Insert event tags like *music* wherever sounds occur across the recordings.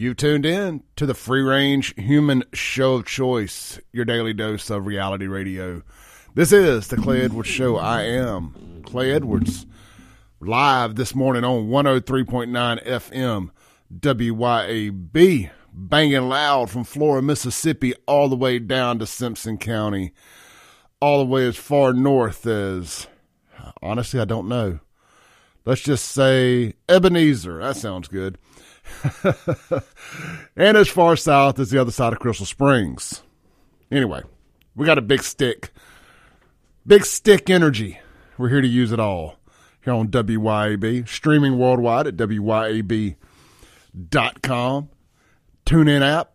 You tuned in to the free range human show of choice, your daily dose of reality radio. This is the Clay Edwards Show. I am Clay Edwards, live this morning on 103.9 FM WYAB, banging loud from Florida, Mississippi, all the way down to Simpson County, all the way as far north as, honestly, I don't know. Let's just say Ebenezer. That sounds good. *laughs* and as far south as the other side of Crystal Springs. Anyway, we got a big stick. Big stick energy. We're here to use it all here on WYAB, streaming worldwide at WYAB.com. Tune in app,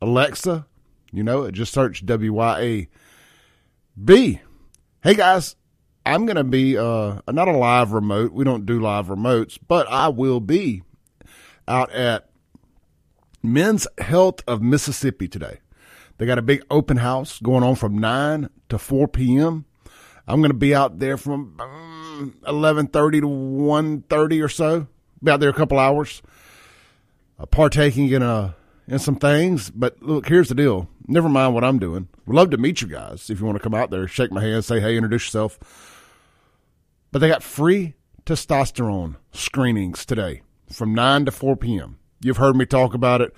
Alexa, you know it, just search WYAB. Hey guys, I'm going to be uh, not a live remote. We don't do live remotes, but I will be out at Men's Health of Mississippi today. They got a big open house going on from 9 to 4 p.m. I'm going to be out there from um, 11:30 to 1:30 or so. Be out there a couple hours, uh, partaking in a uh, in some things. But look, here's the deal. Never mind what I'm doing. We'd love to meet you guys if you want to come out there, shake my hand, say hey, introduce yourself. But they got free testosterone screenings today from 9 to 4 p.m. You've heard me talk about it.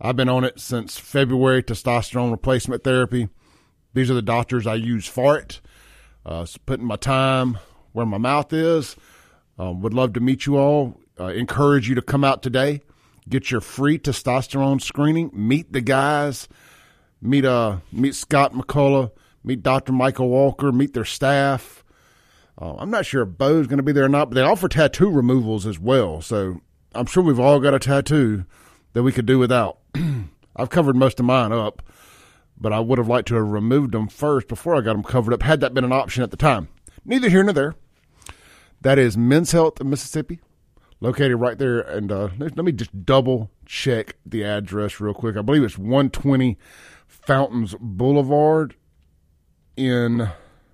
I've been on it since February, testosterone replacement therapy. These are the doctors I use for it. Uh, putting my time where my mouth is. Um, would love to meet you all. Uh, encourage you to come out today. Get your free testosterone screening. Meet the guys. Meet uh meet Scott McCullough. Meet Dr. Michael Walker. Meet their staff. Uh, I'm not sure if Bo's going to be there or not, but they offer tattoo removals as well. So I'm sure we've all got a tattoo that we could do without. *clears throat* I've covered most of mine up, but I would have liked to have removed them first before I got them covered up, had that been an option at the time. Neither here nor there. That is Men's Health of Mississippi, located right there. And uh, let me just double check the address real quick. I believe it's 120 Fountains Boulevard in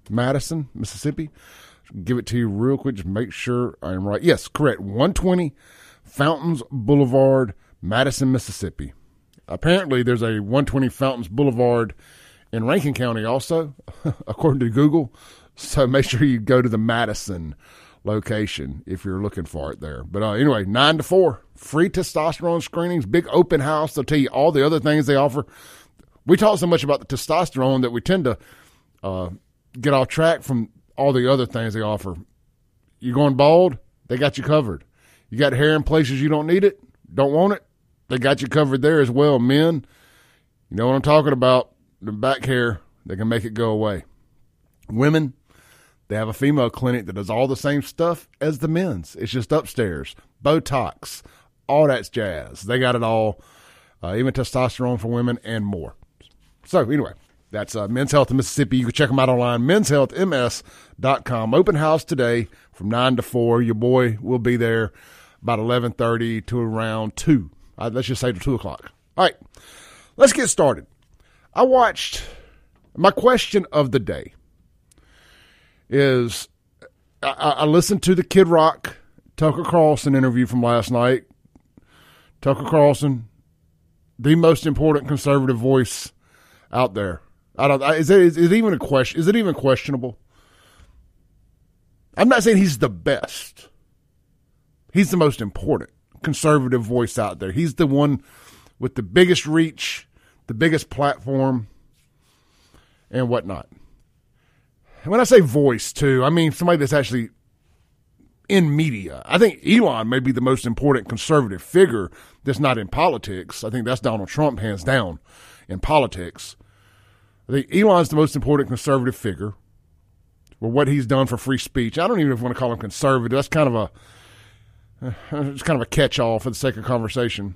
Madison, Mississippi. Give it to you real quick. Just make sure I am right. Yes, correct. 120 Fountains Boulevard, Madison, Mississippi. Apparently, there's a 120 Fountains Boulevard in Rankin County also, *laughs* according to Google. So make sure you go to the Madison location if you're looking for it there. But uh, anyway, 9 to 4, free testosterone screenings, big open house. They'll tell you all the other things they offer. We talk so much about the testosterone that we tend to uh, get off track from all the other things they offer. You're going bald? They got you covered. You got hair in places you don't need it, don't want it. They got you covered there as well. Men, you know what I'm talking about. The back hair, they can make it go away. Women, they have a female clinic that does all the same stuff as the men's. It's just upstairs. Botox, all that's jazz. They got it all, uh, even testosterone for women and more. So, anyway, that's uh, Men's Health in Mississippi. You can check them out online, menshealthms.com. Open house today from 9 to 4. Your boy will be there about 11.30 to around 2. Uh, let's just say to 2 o'clock. All right, let's get started. I watched, my question of the day is I, I listened to the Kid Rock Tucker Carlson interview from last night. Tucker Carlson, the most important conservative voice out there. I don't. Is it, is it even a question? Is it even questionable? I'm not saying he's the best. He's the most important conservative voice out there. He's the one with the biggest reach, the biggest platform, and whatnot. And when I say voice, too, I mean somebody that's actually in media. I think Elon may be the most important conservative figure that's not in politics. I think that's Donald Trump, hands down, in politics. I think Elon's the most important conservative figure for what he's done for free speech. I don't even want to call him conservative. That's kind of a *laughs* it's kind of a catch-all for the sake of conversation.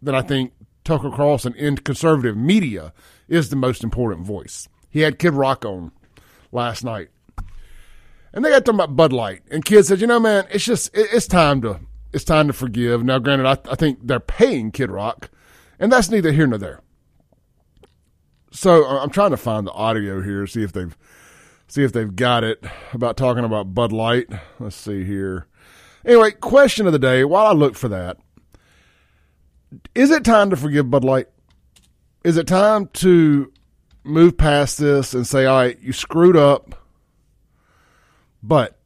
That I think Tucker Carlson in conservative media is the most important voice. He had Kid Rock on last night and they got talking about Bud Light, and kids said, you know, man, it's just it's time to it's time to forgive. Now, granted, I, I think they're paying Kid Rock, and that's neither here nor there. So uh, I'm trying to find the audio here, see if they've see if they've got it about talking about Bud Light. Let's see here. Anyway, question of the day. While I look for that, is it time to forgive Bud Light? Is it time to move past this and say, all right, you screwed up but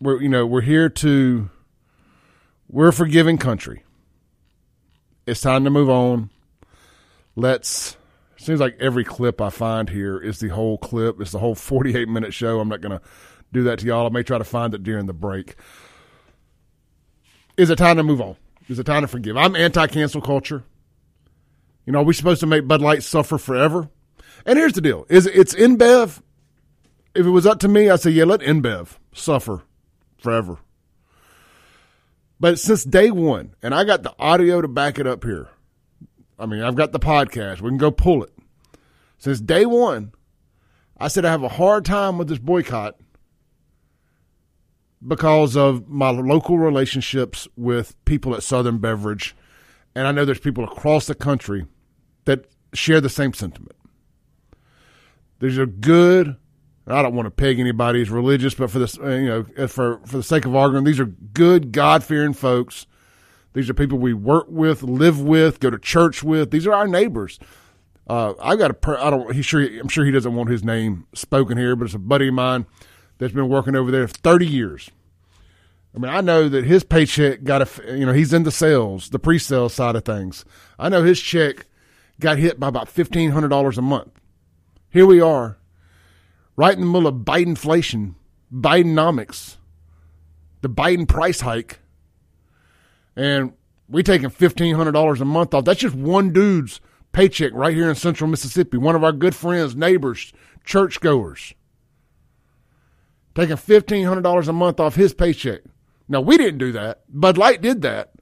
we're you know we're here to we're a forgiving country. It's time to move on. Let's. Seems like every clip I find here is the whole clip. It's the whole 48 minute show. I'm not going to do that to y'all. I may try to find it during the break. Is it time to move on? Is it time to forgive? I'm anti cancel culture. You know, are we supposed to make Bud Light suffer forever? And here's the deal: is it's InBev if it was up to me, I'd say, yeah, let InBev suffer forever. But since day one, and I got the audio to back it up here. I mean, I've got the podcast. We can go pull it. Since day one, I said I have a hard time with this boycott because of my local relationships with people at Southern Beverage. And I know there's people across the country that share the same sentiment. These are good, I don't want to peg anybody as religious, but for this, uh, you know, uh, for for the sake of argument, these are good, God fearing folks. These are people we work with, live with, go to church with. These are our neighbors. Uh, I've got a, I don't, he's sure, I'm sure he doesn't want his name spoken here, but it's a buddy of mine that's been working over there for 30 years. I mean, I know that his paycheck got a, you know, he's in the sales, the pre-sale side of things. I know his check got hit by about $1,500 a month. Here we are right in the middle of Bidenflation, Bidenomics, the Biden price hike, and we taking fifteen hundred dollars a month off. That's just one dude's paycheck right here in Central Mississippi. One of our good friends, neighbors, churchgoers, taking fifteen hundred dollars a month off his paycheck. Now we didn't do that. Bud Light did that.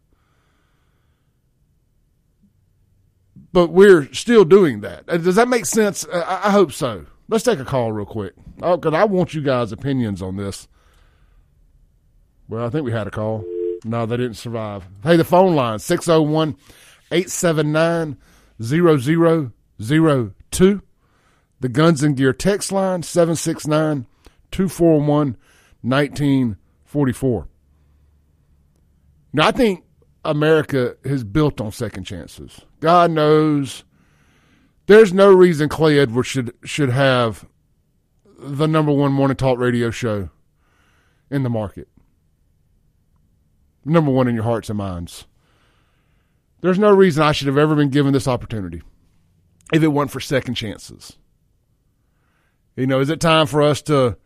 But we're still doing that. Uh, does that make sense? Uh, I hope so. Let's take a call real quick. Oh, because I want you guys' opinions on this. Well, I think we had a call. No, they didn't survive. Hey, the phone line 601 879 0002. The Guns and Gear text line 769 241 1944. Now, I think America is built on second chances. God knows there's no reason Clay Edwards should should have the number one morning talk radio show in the market. Number one in your hearts and minds. There's no reason I should have ever been given this opportunity if it weren't for second chances. You know, is it time for us to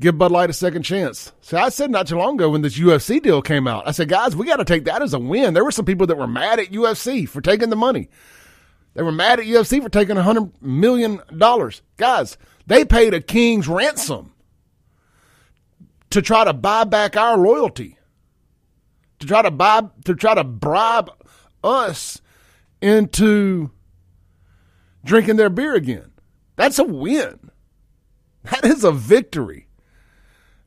give Bud Light a second chance? See, I said not too long ago when this UFC deal came out, I said, guys, we got to take that as a win. There were some people that were mad at UFC for taking the money. They were mad at UFC for taking $100 million. Guys, they paid a king's ransom to try to buy back our loyalty, to try to buy, to try to bribe us into drinking their beer again. That's a win. That is a victory.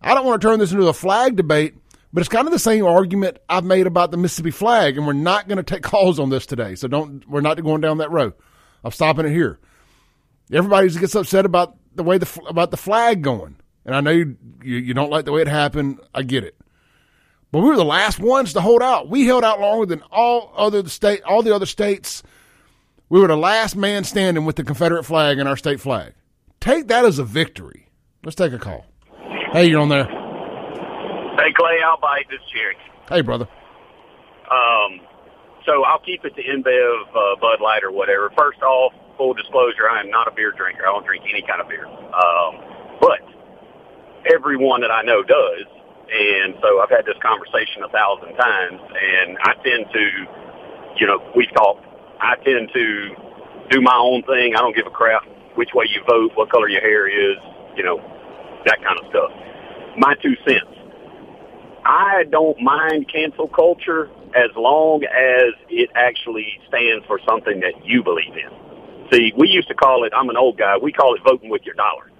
I don't want to turn this into a flag debate, but it's kind of the same argument I've made about the Mississippi flag, and we're not going to take calls on this today. So don't we're not going down that road. I'm stopping it here. Everybody gets upset about the way the about the flag going, and I know you, you, you don't like the way it happened. I get it, but we were the last ones to hold out. We held out longer than all other state, all the other states. We were the last man standing with the Confederate flag and our state flag. Take that as a victory. Let's take a call. Hey, you're on there. Hey, Clay, I'll bite this Jerry. Hey, brother. Um, so I'll keep it to InBev, uh, Bud Light, or whatever. First off, full disclosure, I am not a beer drinker. I don't drink any kind of beer. Um, but everyone that I know does. And so I've had this conversation a thousand times, and I tend to, you know, we talk. I tend to do my own thing. I don't give a crap which way you vote, what color your hair is, you know, that kind of stuff. My two cents. I don't mind cancel culture as long as it actually stands for something that you believe in. See, we used to call it, I'm an old guy, we call it voting with your dollar,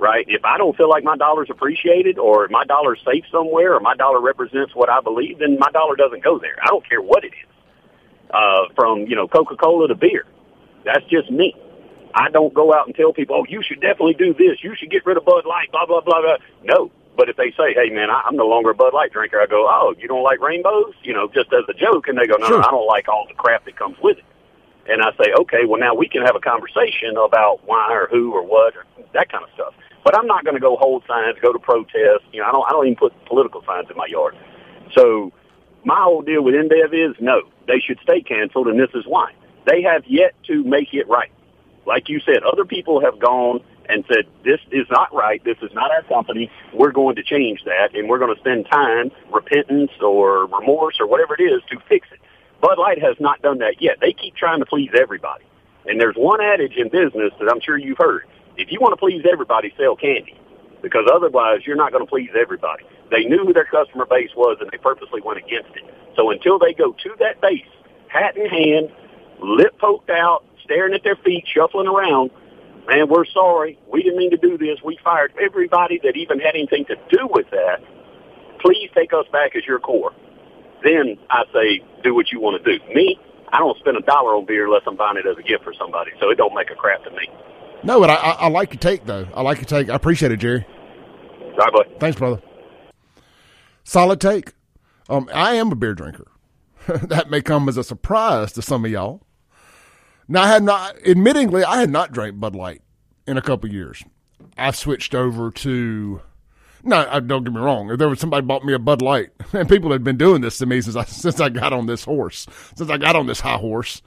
right? If I don't feel like my dollar's appreciated or my dollar's safe somewhere or my dollar represents what I believe, then my dollar doesn't go there. I don't care what it is. Uh, from, you know, Coca-Cola to beer. That's just me. I don't go out and tell people, oh, you should definitely do this. You should get rid of Bud Light, blah, blah, blah, blah. No. But if they say, hey, man, I, I'm no longer a Bud Light drinker, I go, oh, you don't like rainbows? You know, just as a joke. And they go, no, Sure. no, I don't like all the crap that comes with it. And I say, okay, well, now we can have a conversation about why or who or what or that kind of stuff. But I'm not going to go hold signs, go to protests. You know, I don't, I don't even put political signs in my yard. So my whole deal with InBev is no, they should stay canceled, and this is why. They have yet to make it right. Like you said, other people have gone and said, this is not right. This is not our company. We're going to change that, and we're going to spend time, repentance or remorse or whatever it is to fix it. Bud Light has not done that yet. They keep trying to please everybody. And there's one adage in business that I'm sure you've heard. If you want to please everybody, sell candy. Because otherwise, you're not going to please everybody. They knew who their customer base was, and they purposely went against it. So until they go to that base, hat in hand, lip poked out, staring at their feet, shuffling around, man, we're sorry. We didn't mean to do this. We fired everybody that even had anything to do with that. Please take us back as your core. Then I say, do what you want to do. Me, I don't spend a dollar on beer unless I'm buying it as a gift for somebody. So it don't make a crap to me. No, but I, I, I like your take, though. I like your take. I appreciate it, Jerry. Bud. Thanks, brother. Solid take. Um, I am a beer drinker. *laughs* that may come as a surprise to some of y'all. Now, I had not, admittingly, I had not drank Bud Light in a couple years. I switched over to, no, don't get me wrong. If there was somebody bought me a Bud Light, *laughs* and people had been doing this to me since I *laughs* since I got on this horse, since I got on this high horse.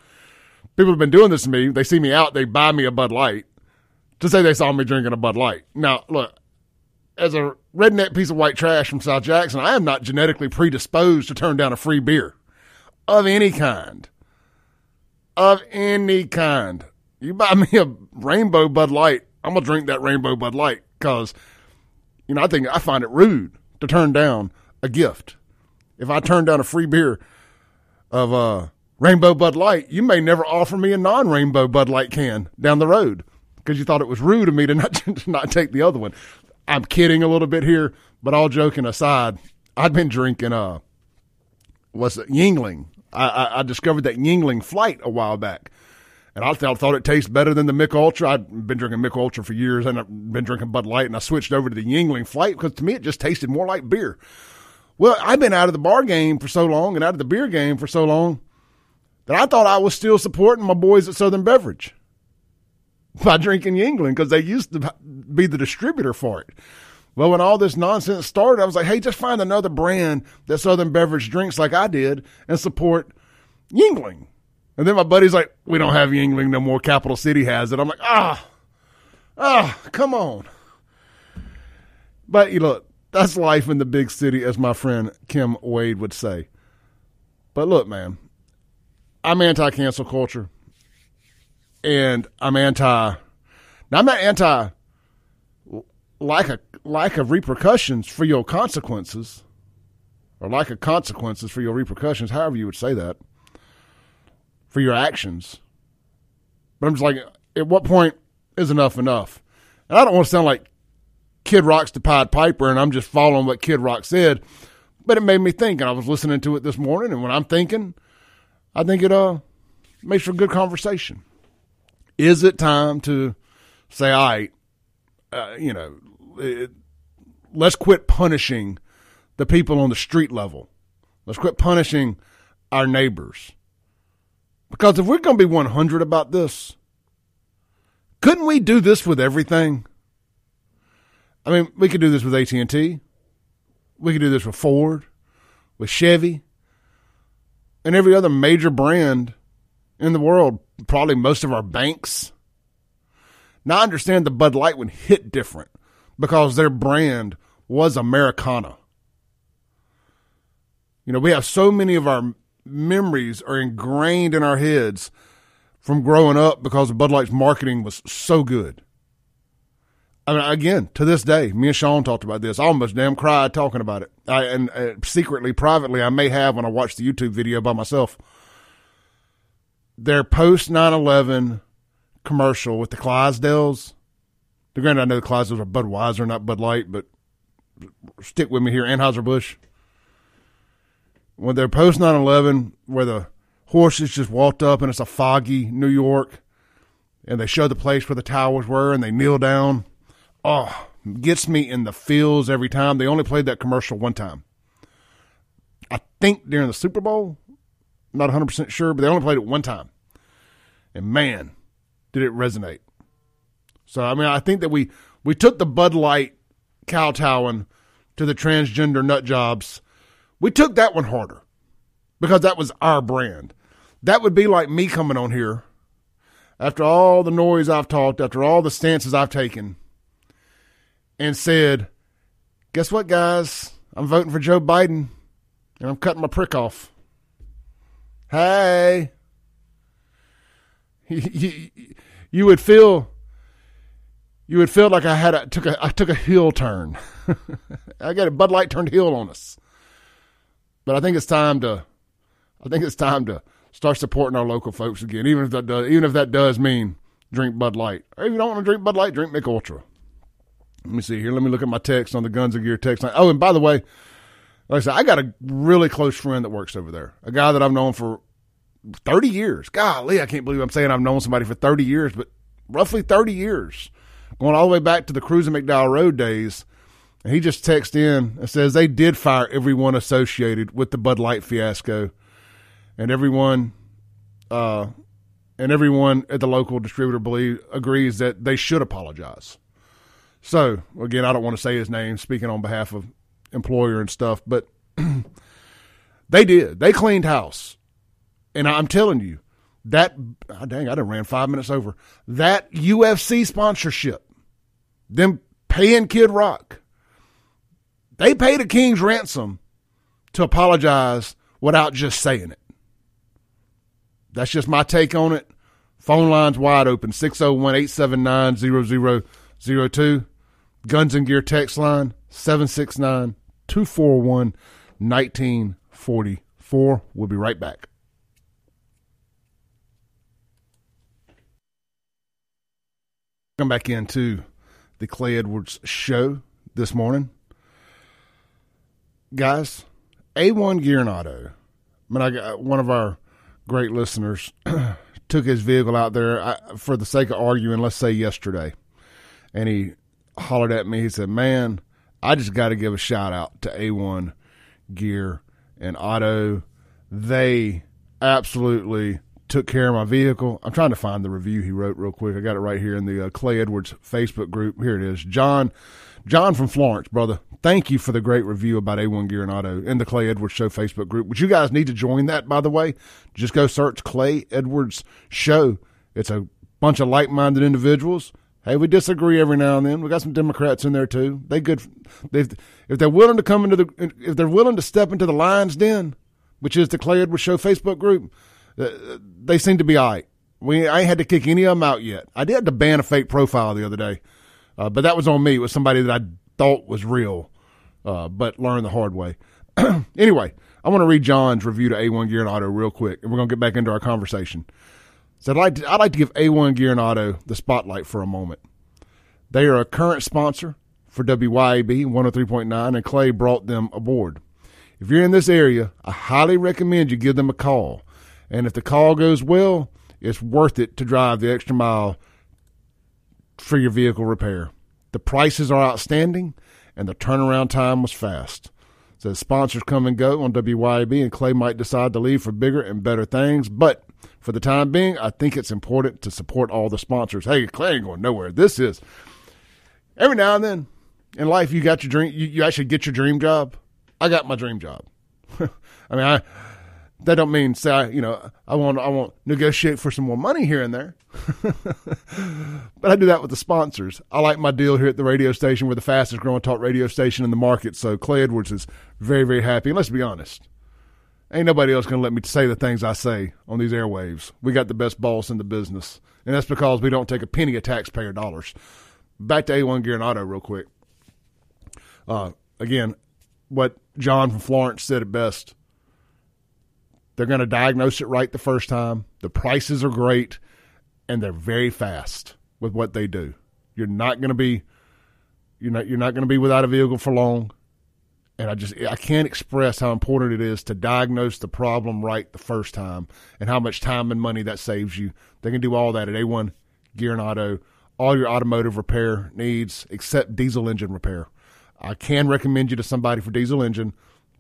People have been doing this to me. They see me out, they buy me a Bud Light to say they saw me drinking a Bud Light. Now, look, as a redneck piece of white trash from South Jackson, I am not genetically predisposed to turn down a free beer of any kind. Of any kind. You buy *laughs* me a rainbow Bud Light, I'm going to drink that rainbow Bud Light because, you know, I think I find it rude to turn down a gift. If I turn down a free beer of uh, rainbow Bud Light, you may never offer me a non rainbow Bud Light can down the road because you thought it was rude of me to not, *laughs* to not take the other one. I'm kidding a little bit here, but all joking aside, I'd been drinking uh what's it Yuengling. I, I, I discovered that Yuengling flight a while back. And I thought, thought it tastes better than the Mich Ultra. I'd been drinking Mich Ultra for years and I've been drinking Bud Light and I switched over to the Yuengling flight because to me it just tasted more like beer. Well, I've been out of the bar game for so long and out of the beer game for so long that I thought I was still supporting my boys at Southern Beverage by drinking Yuengling because they used to be the distributor for it. Well, when all this nonsense started, I was like, hey, just find another brand that Southern Beverage drinks like I did and support Yuengling. And then my buddy's like, we don't have Yuengling no more. Capital City has it. I'm like, ah, ah, come on. But you look, that's life in the big city, as my friend Kim Wade would say. But look, man, I'm anti cancel culture and I'm anti. Now I'm not anti lack of lack of repercussions for your consequences, or lack of consequences for your repercussions, however you would say that, for your actions. But I'm just like, at what point is enough enough? And I don't want to sound like Kid Rock's the Pied Piper, and I'm just following what Kid Rock said. But it made me think, and I was listening to it this morning, and when I'm thinking, I think it uh makes for good conversation. Is it time to say, all right, uh, you know, it, let's quit punishing the people on the street level. Let's quit punishing our neighbors. Because if we're going to be 100 about this, couldn't we do this with everything? I mean, we could do this with AT&T. We could do this with Ford. with Chevy and every other major brand in the world, probably most of our banks. Now I understand the Bud Light one hit different because their brand was Americana. You know, we have so many of our memories are ingrained in our heads from growing up because Bud Light's marketing was so good. I mean, again, to this day, me and Sean talked about this. I almost damn cried talking about it. I, and uh, secretly, privately, I may have when I watched the YouTube video by myself. Their post 9 11 commercial with the Clydesdales. The granted, I know the Clydesdales are Budweiser, not Bud Light, but stick with me here. Anheuser-Busch. When they're post 9 11, where the horses just walked up and it's a foggy New York, and they show the place where the towers were and they kneel down oh, gets me in the feels every time. They only played that commercial one time. I think during the Super Bowl. Not 100% sure, but they only played it one time. And man, did it resonate. So, I mean, I think that we, we took the Bud Light kowtowing to the transgender nut jobs. We took that one harder because that was our brand. That would be like me coming on here after all the noise I've talked, after all the stances I've taken, and said, Guess what, guys? I'm voting for Joe Biden and I'm cutting my prick off. Hey. *laughs* You, would feel you would feel like I had a took a I took a heel turn. *laughs* I got a Bud Light turned heel on us. But I think it's time to I think it's time to start supporting our local folks again, even if that does even if that does mean drink Bud Light. Or if you don't want to drink Bud Light, drink Mich Ultra. Let me see here. Let me look at my text on the Guns of Gear text line. Oh, and by the way, like I said, I got a really close friend that works over there. A guy that I've known for 30 years. Golly, I can't believe I'm saying I've known somebody for 30 years, but roughly 30 years. Going all the way back to the Cruise and McDowell Road days. And he just texted in and says they did fire everyone associated with the Bud Light fiasco. And everyone uh, and everyone at the local distributor believe agrees that they should apologize. So again, I don't want to say his name, speaking on behalf of employer and stuff, but *clears throat* they did. They cleaned house, and I'm telling you that. Oh, dang, I done ran five minutes over that UFC sponsorship. Them paying Kid Rock. They paid a king's ransom to apologize without just saying it. That's just my take on it. Phone lines wide open 601 879 0002. Guns and Gear text line 769 241 1944. We'll be right back. Come back into the Clay Edwards show this morning. Guys, A1 Gear and Auto. I mean, I got uh, one of our great listeners *clears throat* took his vehicle out there I, for the sake of arguing, let's say yesterday, and he hollered at me. He said, "Man, I just got to give a shout out to A1 Gear and Auto. They absolutely took care of my vehicle. I'm trying to find the review he wrote real quick. I got it right here in the uh, Clay Edwards Facebook group. Here it is. John, John from Florence, brother. Thank you for the great review about A1 Gear and Auto in the Clay Edwards Show Facebook group, which you guys need to join that, by the way. Just go search Clay Edwards Show. It's a bunch of like-minded individuals Hey, we disagree every now and then. We got some Democrats in there too. They good. They if they're willing to come into the if they're willing to step into the Lions Den, which is the Clay Edwards Show Facebook group, uh, they seem to be all right. We I ain't had to kick any of them out yet. I did have to ban a fake profile the other day, uh, but that was on me. It was somebody that I thought was real, uh, but learned the hard way. *clears throat* anyway, I want to read John's review to A1 Gear and Auto real quick, and we're gonna get back into our conversation. So I'd like, to, I'd like to give A1 Gear and Auto the spotlight for a moment. They are a current sponsor for WYAB 103.9, and Clay brought them aboard. If you're in this area, I highly recommend you give them a call. And if the call goes well, it's worth it to drive the extra mile for your vehicle repair. The prices are outstanding, and the turnaround time was fast. So sponsors come and go on WYAB, and Clay might decide to leave for bigger and better things, but for the time being, I think it's important to support all the sponsors. Hey, Clay ain't going nowhere. This is every now and then in life you got your dream. You, you actually get your dream job. I got my dream job. *laughs* I mean, I that don't mean say I, you know I want I want negotiate for some more money here and there, *laughs* but I do that with the sponsors. I like my deal here at the radio station. We're the fastest growing talk radio station in the market, so Clay Edwards is very very happy. And let's be honest, ain't nobody else gonna let me say the things I say on these airwaves. We got the best boss in the business, and that's because we don't take a penny of taxpayer dollars. Back to A1 Gear and Auto real quick. Uh, again, what John from Florence said it best they're going to diagnose it right the first time. The prices are great, and they're very fast with what they do. You're not going to be you're not you're not going to be without a vehicle for long. And I just I can't express how important it is to diagnose the problem right the first time and how much time and money that saves you. They can do all that at A1 Gear and Auto, all your automotive repair needs except diesel engine repair. I can recommend you to somebody for diesel engine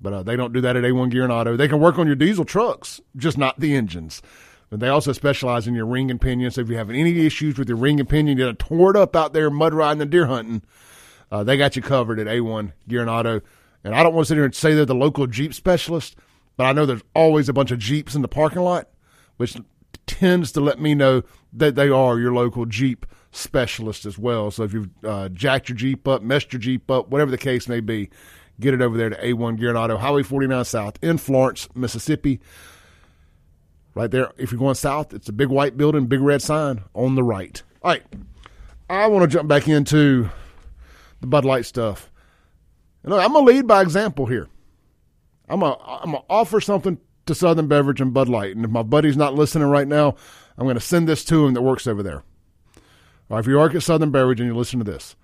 but uh, they don't do that at A1 Gear and Auto. They can work on your diesel trucks, just not the engines. But they also specialize in your ring and pinion. So if you have any issues with your ring and pinion, you're tore it up out there mud riding and deer hunting, uh, they got you covered at A1 Gear and Auto. And I don't want to sit here and say they're the local Jeep specialist, but I know there's always a bunch of Jeeps in the parking lot, which tends to let me know that they are your local Jeep specialist as well. So if you've uh, jacked your Jeep up, messed your Jeep up, whatever the case may be, Get it over there to A1 Gear and Auto, Highway 49 South in Florence, Mississippi. Right there. If you're going south, it's a big white building, big red sign on the right. All right. I want to jump back into the Bud Light stuff. And I'm going to lead by example here. I'm going to offer something to Southern Beverage and Bud Light. And if my buddy's not listening right now, I'm going to send this to him that works over there. Or if you work at Southern Beverage and you listen to this,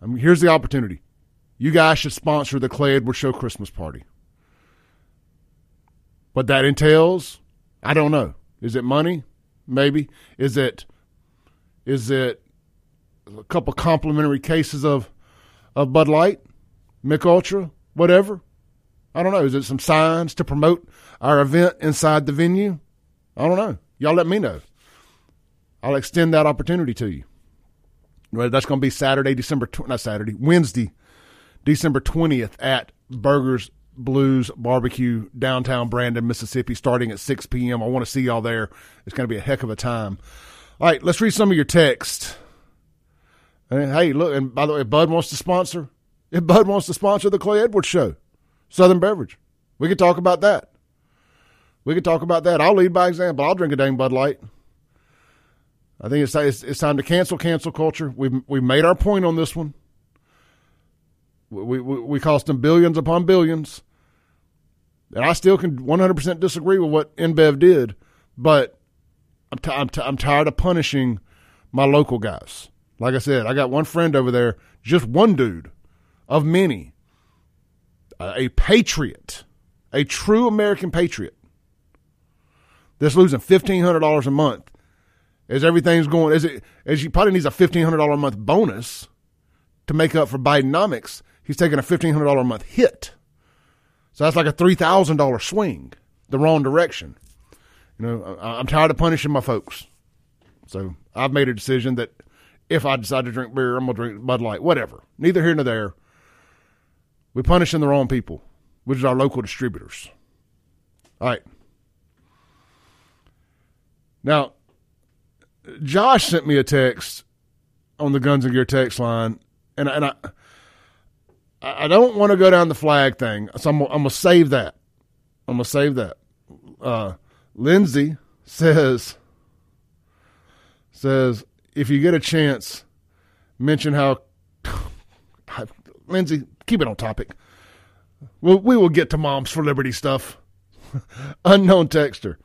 I mean, here's the opportunity you guys should sponsor the Clay Edwards Show Christmas party. What that entails, I don't know. Is it money? Maybe. Is it is it a couple complimentary cases of of Bud Light, Mich Ultra, whatever? I don't know. Is it some signs to promote our event inside the venue? I don't know. Y'all let me know. I'll extend that opportunity to you. Well, that's going to be Saturday, December tw- not Saturday, Wednesday, December 20th at Burgers Blues Barbecue, downtown Brandon, Mississippi, starting at 6 p.m. I want to see y'all there. It's going to be a heck of a time. All right, let's read some of your text. And hey, look, and by the way, Bud wants to sponsor. If Bud wants to sponsor the Clay Edwards Show, Southern Beverage, we could talk about that. We could talk about that. I'll lead by example. I'll drink a dang Bud Light. I think it's, it's, it's time to cancel cancel culture. We've we've made our point on this one. We, we, we cost them billions upon billions. And I still can 100% disagree with what InBev did, but I'm, t- I'm, t- I'm tired of punishing my local guys. Like I said, I got one friend over there, just one dude of many, a patriot, a true American patriot that's losing $1,500 a month as everything's going, as, it, as he probably needs a $1,500 a month bonus to make up for Bidenomics he's taking a $1,500 a month hit. So that's like a $3,000 swing the wrong direction. You know, I'm tired of punishing my folks. So I've made a decision that if I decide to drink beer, I'm going to drink Bud Light, whatever. Neither here nor there. We're punishing the wrong people, which is our local distributors. All right. Now, Josh sent me a text on the Guns and Gear text line, and, and I I don't want to go down the flag thing, so I'm, I'm gonna save that. I'm gonna save that. Uh, Lindsay says says if you get a chance, mention how. Lindsay, keep it on topic. We'll, we will get to Moms for Liberty stuff. *laughs* Unknown texter.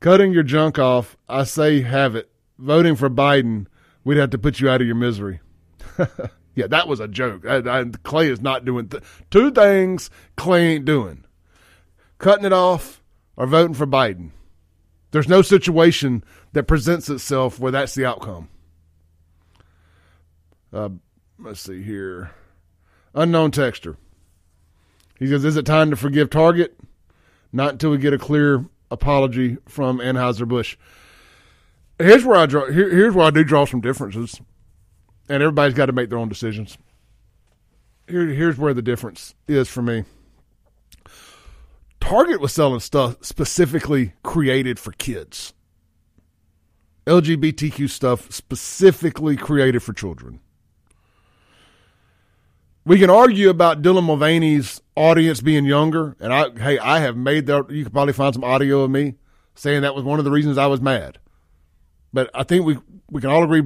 Cutting your junk off, I say have it. Voting for Biden, we'd have to put you out of your misery. *laughs* Yeah, that was a joke. I, I, Clay is not doing th- two things. Clay ain't doing: cutting it off or voting for Biden. There's no situation that presents itself where that's the outcome. Uh, let's see here. Unknown texter. He says, "Is it time to forgive Target? Not until we get a clear apology from Anheuser Busch." Here's where I draw. Here, here's where I do draw some differences and everybody's got to make their own decisions. Here, here's where the difference is for me. Target was selling stuff specifically created for kids. LGBTQ stuff specifically created for children. We can argue about Dylan Mulvaney's audience being younger, and I hey, I have made that. You can probably find some audio of me saying that was one of the reasons I was mad. But I think we we can all agree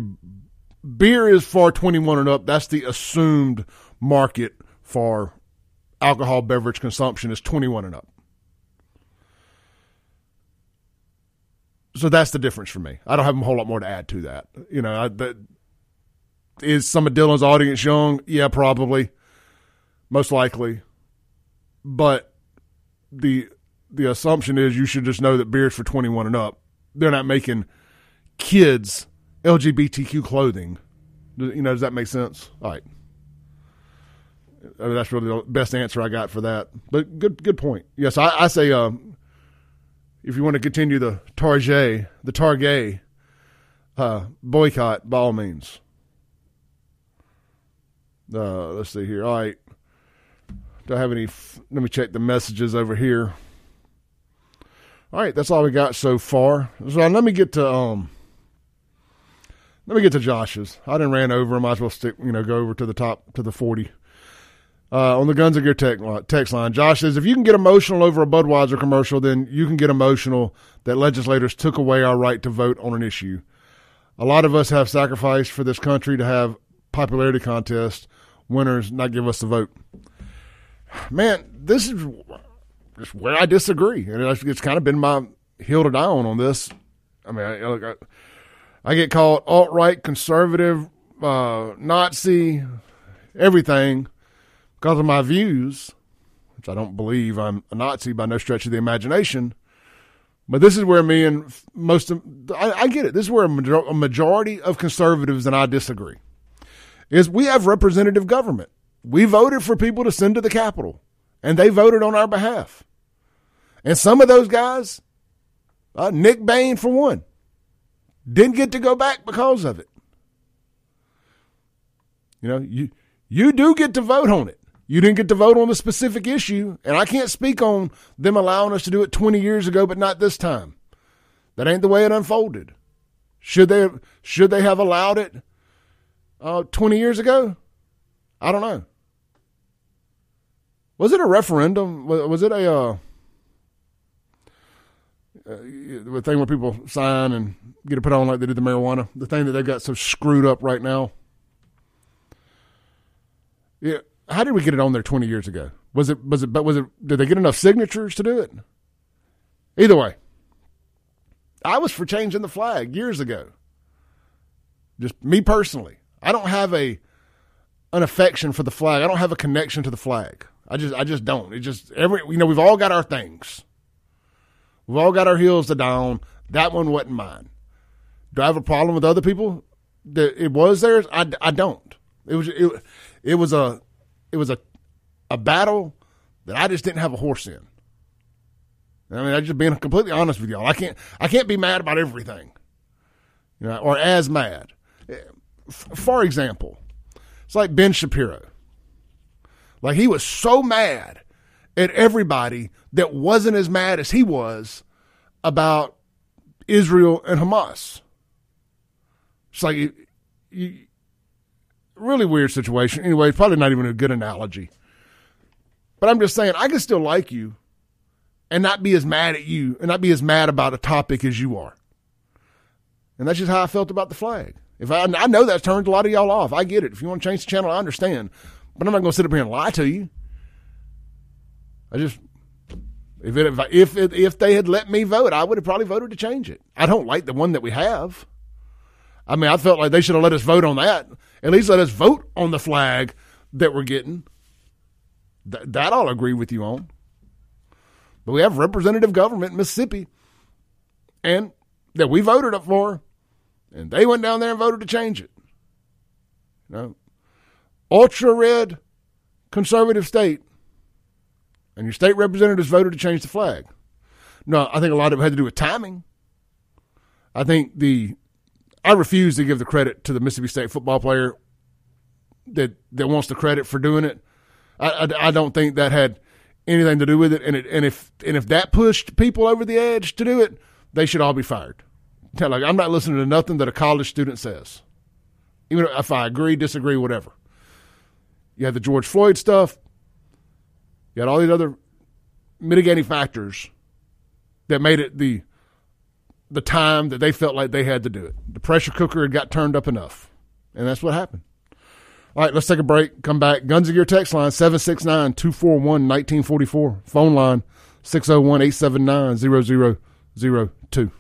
beer is for 21 and up. That's the assumed market for alcohol beverage consumption is 21 and up. So that's the difference for me. I don't have a whole lot more to add to that. You know, I, that, is some of Dylan's audience young? Yeah, probably, most likely. But the the assumption is you should just know that beer's for 21 and up. They're not making kids LGBTQ clothing. You know, does that make sense? All right. I mean, that's really the best answer I got for that. But good, good point. Yes, I, I say um, if you want to continue the Target, the Target uh, boycott, by all means. Uh, let's see here. All right. Do I have any? F- let me check the messages over here. All right, that's all we got so far. So let me get to um. Let me get to Josh's. I didn't ran over. I might as well stick. You know, go over to the top to the forty. Uh, on the Guns of Gear tech, text line, Josh says, if you can get emotional over a Budweiser commercial, then you can get emotional that legislators took away our right to vote on an issue. A lot of us have sacrificed for this country to have popularity contests, winners not give us the vote. Man, this is just where I disagree, and it's, kind of been my hill to die on on this. I mean, I, I, I get called alt right, conservative, uh, Nazi, everything because of my views, which I don't believe I'm a Nazi by no stretch of the imagination. But this is where me and most of I, I get it. This is where a majority of conservatives and I disagree. Is we have representative government. We voted for people to send to the Capitol, and they voted on our behalf. And some of those guys, uh, Nick Bain for one, didn't get to go back because of it. You know, you you do get to vote on it. You didn't get to vote on the specific issue, and I can't speak on them allowing us to do it 20 years ago, but not this time. That ain't the way it unfolded. Should they should they have allowed it uh, 20 years ago? I don't know. Was it a referendum? Was it a uh, uh, thing where people sign and get it put on like they did the marijuana? The thing that they've got so screwed up right now. Yeah, how did we get it on there 20 years ago? Was it was it but was it did they get enough signatures to do it? Either way. I was for changing the flag years ago. Just me personally. I don't have a an affection for the flag. I don't have a connection to the flag. I just I just don't. It just every you know, we've all got our things. We've all got our heels to down. That one wasn't mine. Do I have a problem with other people that it was theirs? I, I don't. It was it, it was a it was a a battle that I just didn't have a horse in. I mean, I just being completely honest with y'all. I can't I can't be mad about everything, you know, or as mad. For example, it's like Ben Shapiro. Like he was so mad at everybody that wasn't as mad as he was about Israel and Hamas. It's like you, you, really weird situation. Anyway, probably not even a good analogy. But I'm just saying, I can still like you and not be as mad at you and not be as mad about a topic as you are. And that's just how I felt about the flag. If I, I know that's turned a lot of y'all off. I get it. If you want to change the channel, I understand. But I'm not going to sit up here and lie to you. I just if it, if it, if they had let me vote, I would have probably voted to change it. I don't like the one that we have. I mean, I felt like they should have let us vote on that. At least let us vote on the flag that we're getting. Th- that I'll agree with you on. But we have representative government in Mississippi, and that we voted up for, and they went down there and voted to change it. You know, ultra red conservative state, and your state representatives voted to change the flag. No, I think a lot of it had to do with timing. I think the I refuse to give the credit to the Mississippi State football player that that wants the credit for doing it. I, I, I don't think that had anything to do with it. And it, and if and if that pushed people over the edge to do it, they should all be fired. Like I'm not listening to nothing that a college student says, even if I agree, disagree, whatever. You had the George Floyd stuff. You had all these other mitigating factors that made it the the time that they felt like they had to do it. The pressure cooker had got turned up enough, and that's what happened. All right, let's take a break. Come back. Guns and Gear text line 769 241 1944. Phone line 601 879 0002.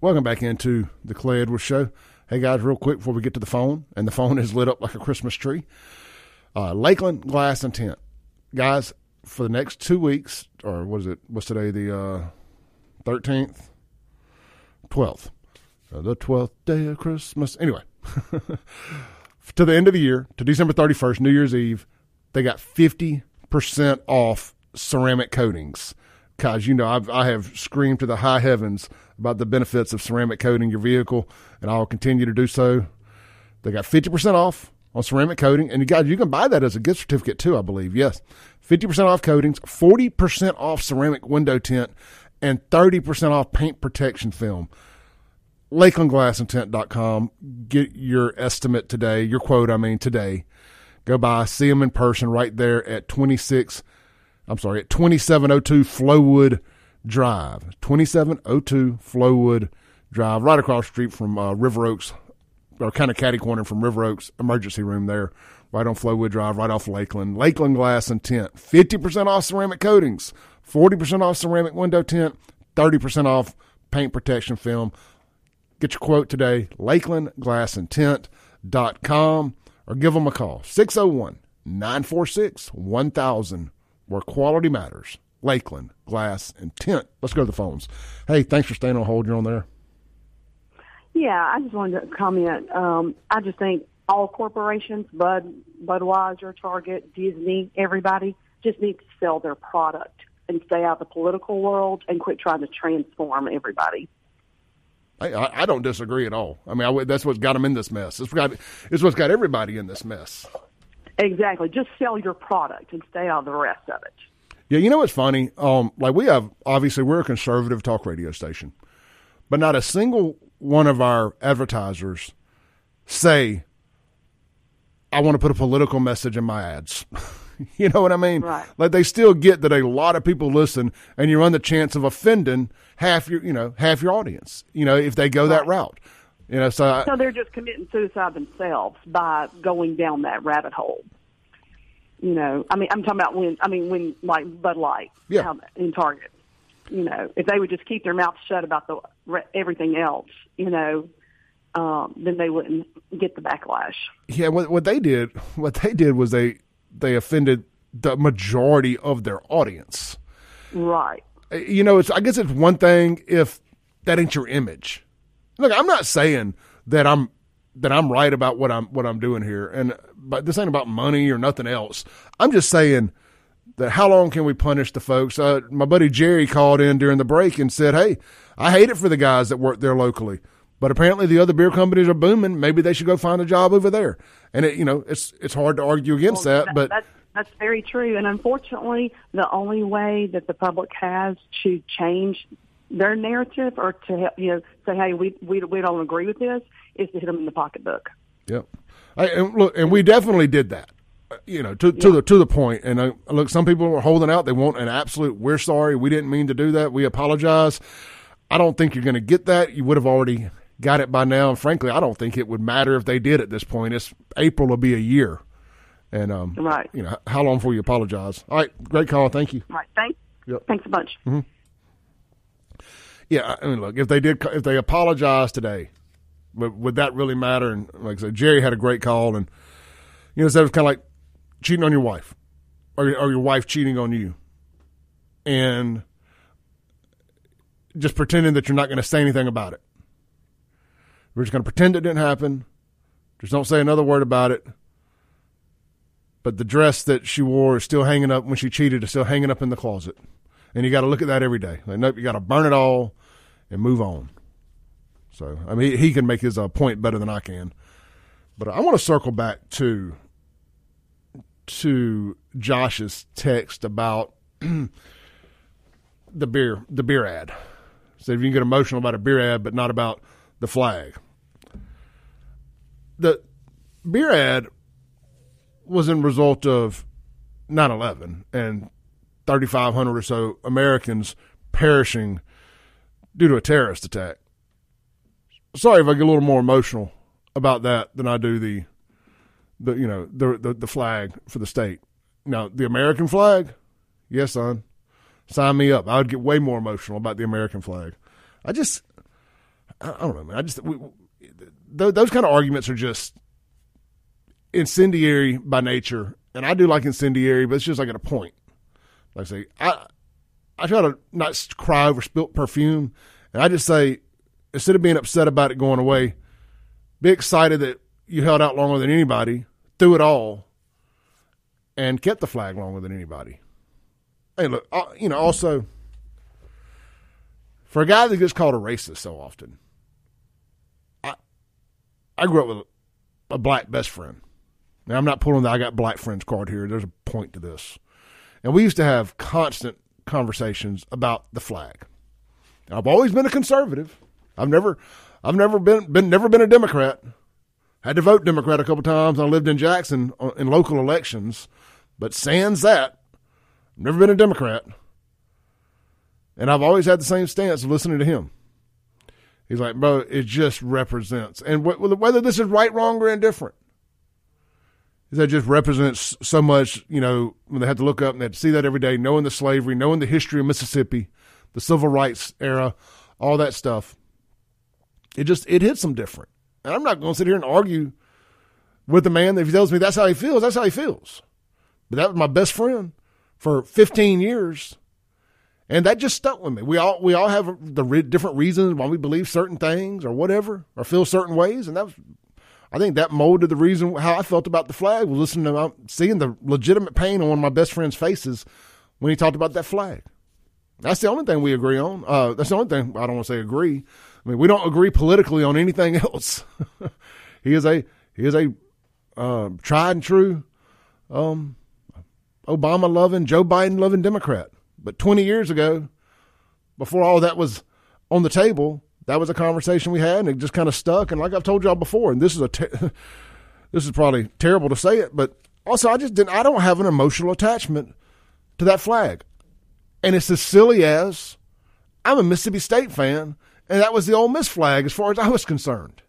Welcome back into the Clay Edwards Show. Hey guys, real quick before we get to the phone, and the phone *laughs* is lit up like a Christmas tree. Uh, Lakeland Glass and Tint, guys, for the next two weeks, or what is it? What's today? The thirteenth, uh, twelfth, uh, the twelfth day of Christmas. Anyway, *laughs* to the end of the year, to December thirty first, New Year's Eve, they got fifty percent off ceramic coatings. Guys, you know I've, I have screamed to the high heavens about the benefits of ceramic coating your vehicle, and I'll continue to do so. They got 50% off on ceramic coating, and you guys, you can buy that as a gift certificate too, I believe. Yes, 50% off coatings, 40% off ceramic window tint, and 30% off paint protection film. LakelandGlassandTint.com. Get your estimate today, your quote, I mean, today. Go by, see them in person right there at 26, I'm sorry, at 2702 Flowwood Drive, 2702 Flowwood Drive, right across the street from uh, River Oaks, or kind of catty corner from River Oaks emergency room there, right on Flowwood Drive, right off Lakeland. Lakeland Glass and Tint, 50% off ceramic coatings, 40% off ceramic window tint, 30% off paint protection film. Get your quote today, lakelandglassandtint.com, or give them a call, 601 946 1000, where quality matters. Lakeland Glass and Tint. Let's go to the phones. Hey, thanks for staying on hold. You're on there. Yeah, I just wanted to comment. Um, I just think all corporations, Bud, Budweiser, Target, Disney, everybody, just need to sell their product and stay out of the political world and quit trying to transform everybody. I, I don't disagree at all. I mean, I, that's what's got them in this mess. It's, got, it's what's got everybody in this mess. Exactly. Just sell your product and stay out of the rest of it. Yeah, you know what's funny? Um, like we have obviously we're a conservative talk radio station, but not a single one of our advertisers say, "I want to put a political message in my ads." *laughs* you know what I mean? Right. Like they still get that a lot of people listen, and you run the chance of offending half your, you know, half your audience. You know, if they go right. that route. You know, so I, so they're just committing suicide themselves by going down that rabbit hole you know, I mean, I'm talking about when, I mean, when like Bud Light, yeah. in Target, you know, if they would just keep their mouths shut about the everything else, you know, um, then they wouldn't get the backlash. Yeah, what what they did, what they did was they they offended the majority of their audience. Right. You know, it's I guess it's one thing if that ain't your image. Look, I'm not saying that I'm that I'm right about what I'm what I'm doing here, and but this ain't about money or nothing else. I'm just saying that how long can we punish the folks? Uh, my buddy Jerry called in during the break and said, "Hey, I hate it for the guys that work there locally, but apparently the other beer companies are booming. Maybe they should go find a job over there." And it, you know, it's it's hard to argue against well, that, that, but that's, that's very true. And unfortunately, the only way that the public has to change their narrative or to help, you know say, "Hey, we we we don't agree with this," is to hit them in the pocketbook. Yep. I, and look, and we definitely did that. You know, to, to the to the point. And uh, look, some people are holding out. They want an absolute. We're sorry. We didn't mean to do that. We apologize. I don't think you're going to get that. You would have already got it by now. And frankly, I don't think it would matter if they did at this point. It's April will be a year. And um, right, you know, how long before you apologize? All right, great call. Thank you. All right, thanks. Yep. Thanks a bunch. Mm-hmm. Yeah, I mean, look, if they did, if they apologize today, but would that really matter? And like I said, Jerry had a great call, and you know, it was kind of like cheating on your wife, or, or your wife cheating on you, and just pretending that you're not going to say anything about it. We're just going to pretend it didn't happen. Just don't say another word about it. But the dress that she wore is still hanging up when she cheated is still hanging up in the closet. And you got to look at that every day. Like, nope, you got to burn it all and move on. So, I mean, he, can make his uh, point better than I can. But I want to circle back to to Josh's text about *clears throat* the beer the beer ad. So if you can get emotional about a beer ad, but not about the flag. The beer ad was in result of 9-11 and 3,500 or so Americans perishing due to a terrorist attack. Sorry if I get a little more emotional about that than I do the the you know the the, the flag for the state. Now the American flag, yes, son, sign me up. I would get way more emotional about the American flag. I just I don't know, man. I just we, those kind of arguments are just incendiary by nature, and I do like incendiary, but it's just like at a point. Like I say, I I try to not cry over spilt perfume, and I just say instead of being upset about it going away, be excited that you held out longer than anybody through it all, and kept the flag longer than anybody. Hey, look, uh, you know, also for a guy that gets called a racist so often, I I grew up with a black best friend. Now I'm not pulling the I got black friends card here. There's a point to this, and we used to have constant conversations about the flag. I've always been a conservative. I've never, I've never been, been never been a Democrat. Had to vote Democrat a couple times. I lived in Jackson uh, in local elections, but sans that, never been a Democrat. And I've always had the same stance of listening to him. He's like, bro, it just represents, and whether this is right, wrong, or indifferent, that just represents so much. You know, when they had to look up and they have to see that every day, knowing the slavery, knowing the history of Mississippi, the civil rights era, all that stuff. It just it hits them different. And I'm not going to sit here and argue with the man if he tells me that's how he feels. That's how he feels. But that was my best friend for 15 years, and that just stuck with me. We all we all have the re- different reasons why we believe certain things or whatever, or feel certain ways, and that was. I think that molded the reason how I felt about the flag was listening to seeing the legitimate pain on one of my best friend's faces when he talked about that flag. That's the only thing we agree on. Uh, that's the only thing I don't want to say agree. I mean, we don't agree politically on anything *laughs* else. he is a he is a uh, tried and true um, Obama loving, Joe Biden loving Democrat. But 20 years ago, before all that was on the table, that was a conversation we had, and it just kind of stuck. And like I've told y'all before, and this is a ter- *laughs* this is probably terrible to say it, but also I just didn't. I don't have an emotional attachment to that flag, and it's as silly as I'm a Mississippi State fan, and that was the Ole Miss flag as far as I was concerned.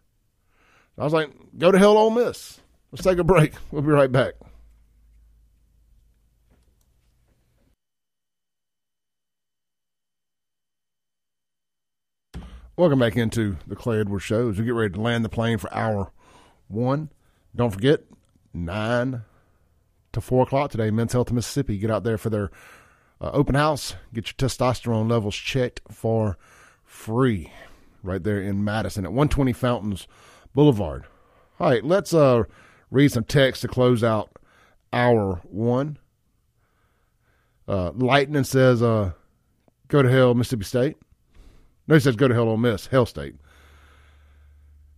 I was like, go to hell, Ole Miss. Let's take a break. We'll be right back. Welcome back into the Clay Edwards Show as we get ready to land the plane for hour one. Don't forget, 9 to 4 o'clock today, Men's Health of Mississippi. Get out there for their uh, open house. Get your testosterone levels checked for free right there in Madison at 120 Fountains Boulevard. All right, let's uh, read some text to close out hour one. Uh, Lightning says, uh, go to hell, Mississippi State. No, he says go to hell, Ole Miss, Hell State.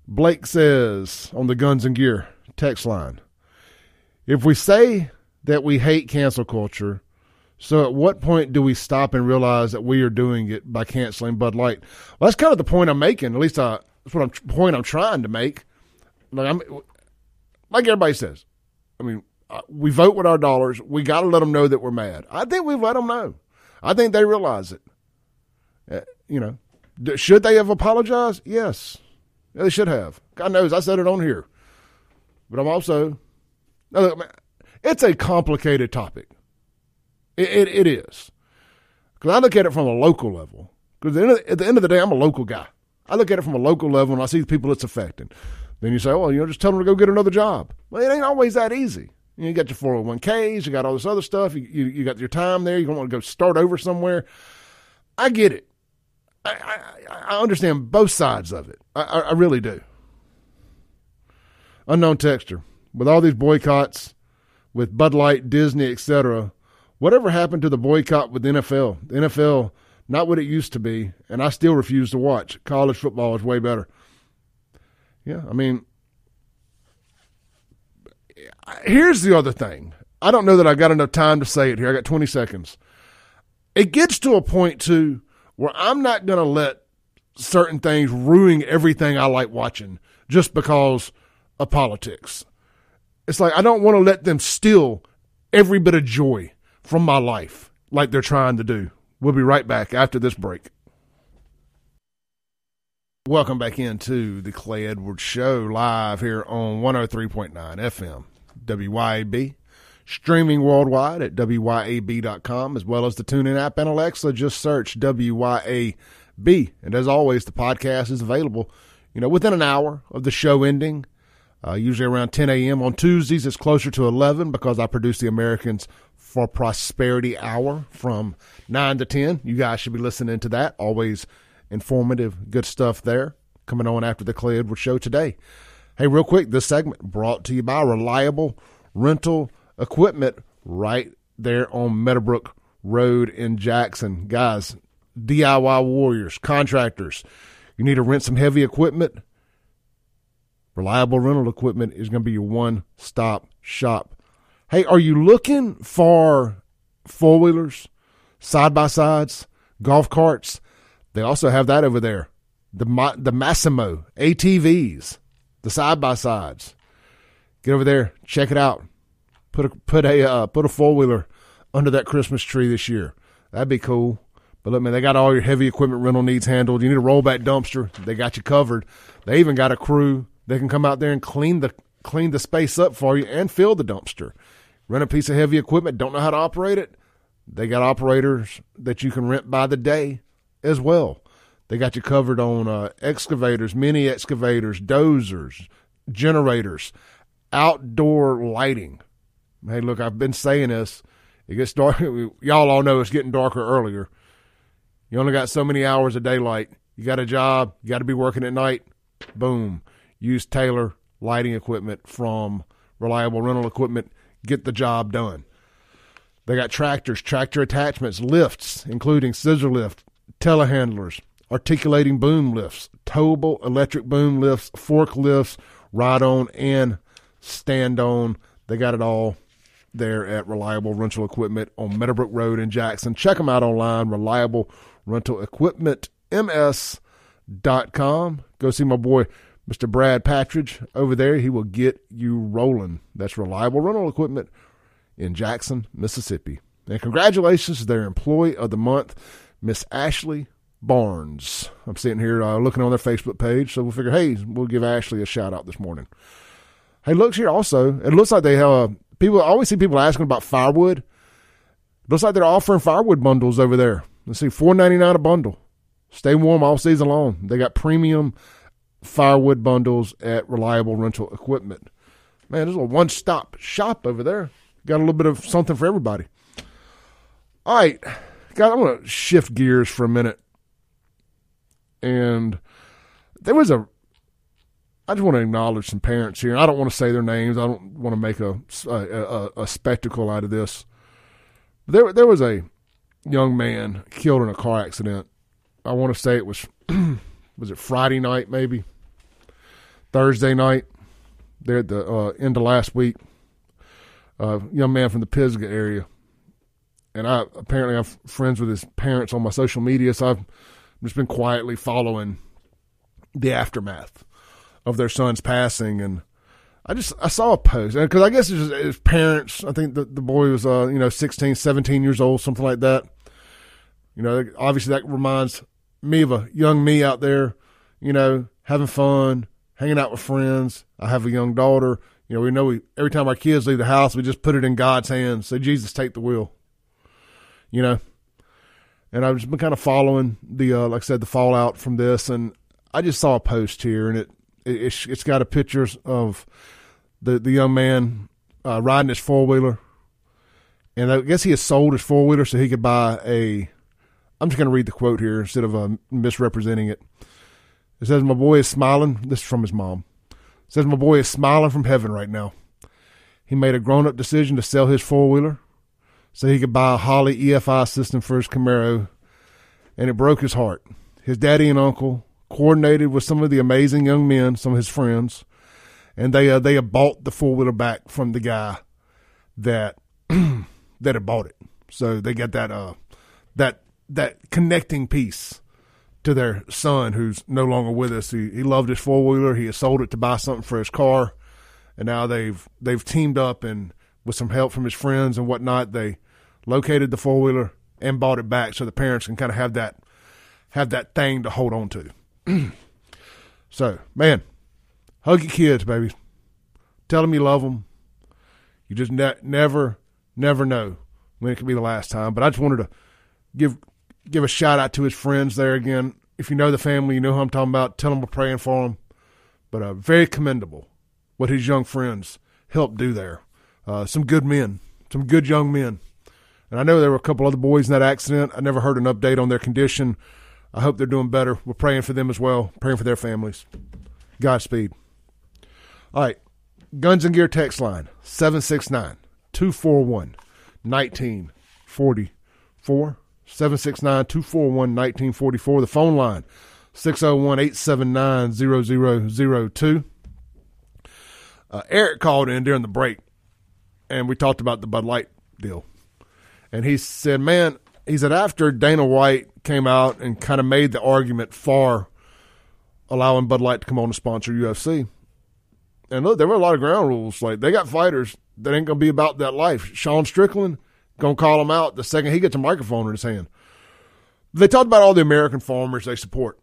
Blake says on the Guns and Gear text line, if we say that we hate cancel culture, so at what point do we stop and realize that we are doing it by canceling Bud Light? Well, that's kind of the point I'm making. At least that's what I'm point I'm trying to make. Like I'm, like everybody says. I mean, uh, we vote with our dollars. We got to let them know that we're mad. I think we've let them know. I think they realize it. Uh, you know, should they have apologized? Yes, they should have. God knows I said it on here, but I'm also. It's a complicated topic. It, it, it is. Because I look at it from a local level. Because at, at the end of the day, I'm a local guy. I look at it from a local level and I see the people it's affecting. Then you say, well, you know, just tell them to go get another job. Well, it ain't always that easy. You, got your 401ks, you got all this other stuff, you, you, you got your time there, you don't want to go start over somewhere. I get it. I, I, I understand both sides of it. I, I really do. Unknown texture. With all these boycotts, with Bud Light, Disney, etc., Whatever happened to the boycott with NFL? The NFL, not what it used to be, and I still refuse to watch. College football is way better. Yeah, I mean, here's the other thing. I don't know that I got enough time to say it here. I got 20 seconds. It gets to a point too where I'm not going to let certain things ruin everything I like watching just because of politics. It's like I don't want to let them steal every bit of joy from my life like they're trying to do. We'll be right back after this break. Welcome back into the Clay Edwards Show live here on 103.9 FM, WYAB, streaming worldwide at WYAB.com, as well as the TuneIn app and Alexa. Just search WYAB. And as always, the podcast is available, you know, within an hour of the show ending, uh, usually around 10 a.m. On Tuesdays, it's closer to 11 because I produce the Americans for Prosperity Hour from 9 to 10. You guys should be listening to that. Always informative, good stuff there. Coming on after the Clay Edwards Show today. Hey, real quick, this segment brought to you by Reliable Rental Equipment right there on Meadowbrook Road in Jackson. Guys, DIY warriors, contractors, you need to rent some heavy equipment. Reliable rental equipment is going to be your one stop shop. Hey, are you looking for four wheelers, side by sides, golf carts? They also have that over there. The the Massimo ATVs, the side by sides. Get over there, check it out. Put a put a uh, put a four wheeler under that Christmas tree this year. That'd be cool. But look, man, they got all your heavy equipment rental needs handled. You need a rollback dumpster. They got you covered. They even got a crew. They can come out there and clean the clean the space up for you and fill the dumpster. Rent a piece of heavy equipment. Don't know how to operate it. They got operators that you can rent by the day as well. They got you covered on uh, excavators, mini excavators, dozers, generators, outdoor lighting. Hey, look, I've been saying this. It gets dark. *laughs* Y'all all know it's getting darker earlier. You only got so many hours of daylight. You got a job. You got to be working at night. Boom. Use Taylor lighting equipment from Reliable Rental Equipment. Get the job done. They got tractors, tractor attachments, lifts, including scissor lift, telehandlers, articulating boom lifts, towable electric boom lifts, forklifts, ride on and stand on. They got it all there at Reliable Rental Equipment on Meadowbrook Road in Jackson. Check them out online, Reliable Rental Equipment MS.com. Go see my boy, Mr. Brad Patridge over there. He will get you rolling. That's Reliable Rental Equipment in Jackson, Mississippi. And congratulations to their Employee of the Month, Miss Ashley Barnes. I'm sitting here uh, looking on their Facebook page, so we'll figure, hey, we'll give Ashley a shout out this morning. Hey, looks here also. It looks like they have uh, people. I always see people asking about firewood. Looks like they're offering firewood bundles over there. Let's see, four ninety nine a bundle. Stay warm all season long. They got premium firewood bundles at Reliable Rental Equipment. Man, there's a one stop shop over there. Got a little bit of something for everybody. All right, guys, I'm going to shift gears for a minute and there was a I just want to acknowledge some parents here. I don't want to say their names. I don't want to make a a, a spectacle out of this. There there was a young man killed in a car accident. I want to say it was *clears throat* was it Friday night maybe Thursday night. There at the uh, end of last week. A uh, young man from the Pisgah area, and I apparently I'm friends with his parents on my social media, so I've just been quietly following the aftermath of their son's passing and I just I saw a post because I guess it's, it's parents. I think the the boy was uh you know 16, 17 years old, something like that. You know, obviously that reminds me of a young me out there. You know, having fun, hanging out with friends. I have a young daughter. You know, we know we every time our kids leave the house, we just put it in God's hands. Say, Jesus, take the wheel. You know, and I've just been kind of following the, uh, like I said, the fallout from this, and I just saw a post here, and it, it it's, it's got a picture of the the young man uh, riding his four wheeler, and I guess he has sold his four wheeler so he could buy a. I'm just going to read the quote here instead of uh, misrepresenting it. It says, "My boy is smiling." This is from his mom. It says, "My boy is smiling from heaven right now. He made a grown up decision to sell his four wheeler." so he could buy a Holley EFI system for his Camaro, and it broke his heart. His daddy and uncle coordinated with some of the amazing young men, some of his friends, and they uh, they bought the four wheeler back from the guy that *clears throat* that had bought it. So they got that uh that that connecting piece to their son who's no longer with us. He he loved his four wheeler. He had sold it to buy something for his car, and now they've they've teamed up and with some help from his friends and whatnot, they located the four wheeler and bought it back so the parents can kind of have that have that thing to hold on to. *clears throat* so, man, hug your kids, baby. Tell them you love them. You just ne- never, never know when it could be the last time. But I just wanted to give give a shout out to his friends there again. If you know the family, you know who I'm talking about. Tell them we're praying for them. But uh, very commendable what his young friends helped do there. Uh, some good men, some good young men. And I know there were a couple other boys in that accident. I never heard an update on their condition. I hope they're doing better. We're praying for them as well, praying for their families. Godspeed. All right. Guns and Gear text line 769 241 1944. 769 241 1944. The phone line 601 879 0002. Uh, Eric called in during the break and we talked about the Bud Light deal. And he said, man, he said after Dana White came out and kind of made the argument for allowing Bud Light to come on to sponsor UFC. And look, there were a lot of ground rules. Like they got fighters that ain't gonna be about that life. Sean Strickland gonna call him out the second he gets a microphone in his hand. They talked about all the American farmers they support,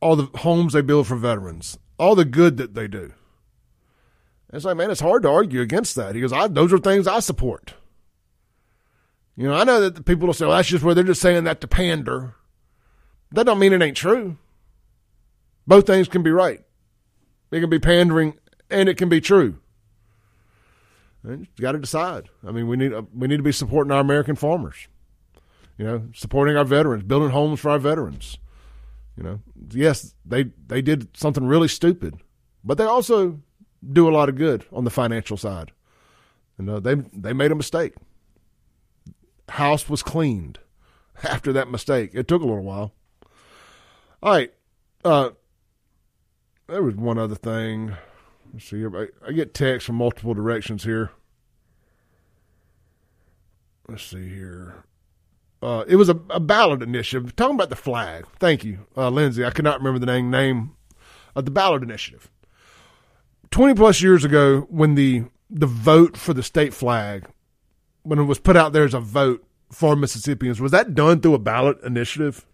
all the homes they build for veterans, all the good that they do. And it's like, man, it's hard to argue against that. He goes, those are things I support. You know, I know that the people will say, well, that's just where they're just saying that to pander. That don't mean it ain't true. Both things can be right. It can be pandering and it can be true. And you got to decide. I mean, we need we need to be supporting our American farmers. You know, supporting our veterans, building homes for our veterans. You know, yes, they they did something really stupid, but they also do a lot of good on the financial side. And uh, they they made a mistake. House was cleaned *laughs* after that mistake. It took a little while. All right. Uh, there was one other thing. Let's see. I, I get texts from multiple directions here. Let's see here. Uh, it was a, a ballot initiative talking about the flag. Thank you, uh, Lindsay. I cannot remember the name name of the ballot initiative. 20 plus years ago when the the vote for the state flag when it was put out there as a vote for Mississippians was that done through a ballot initiative?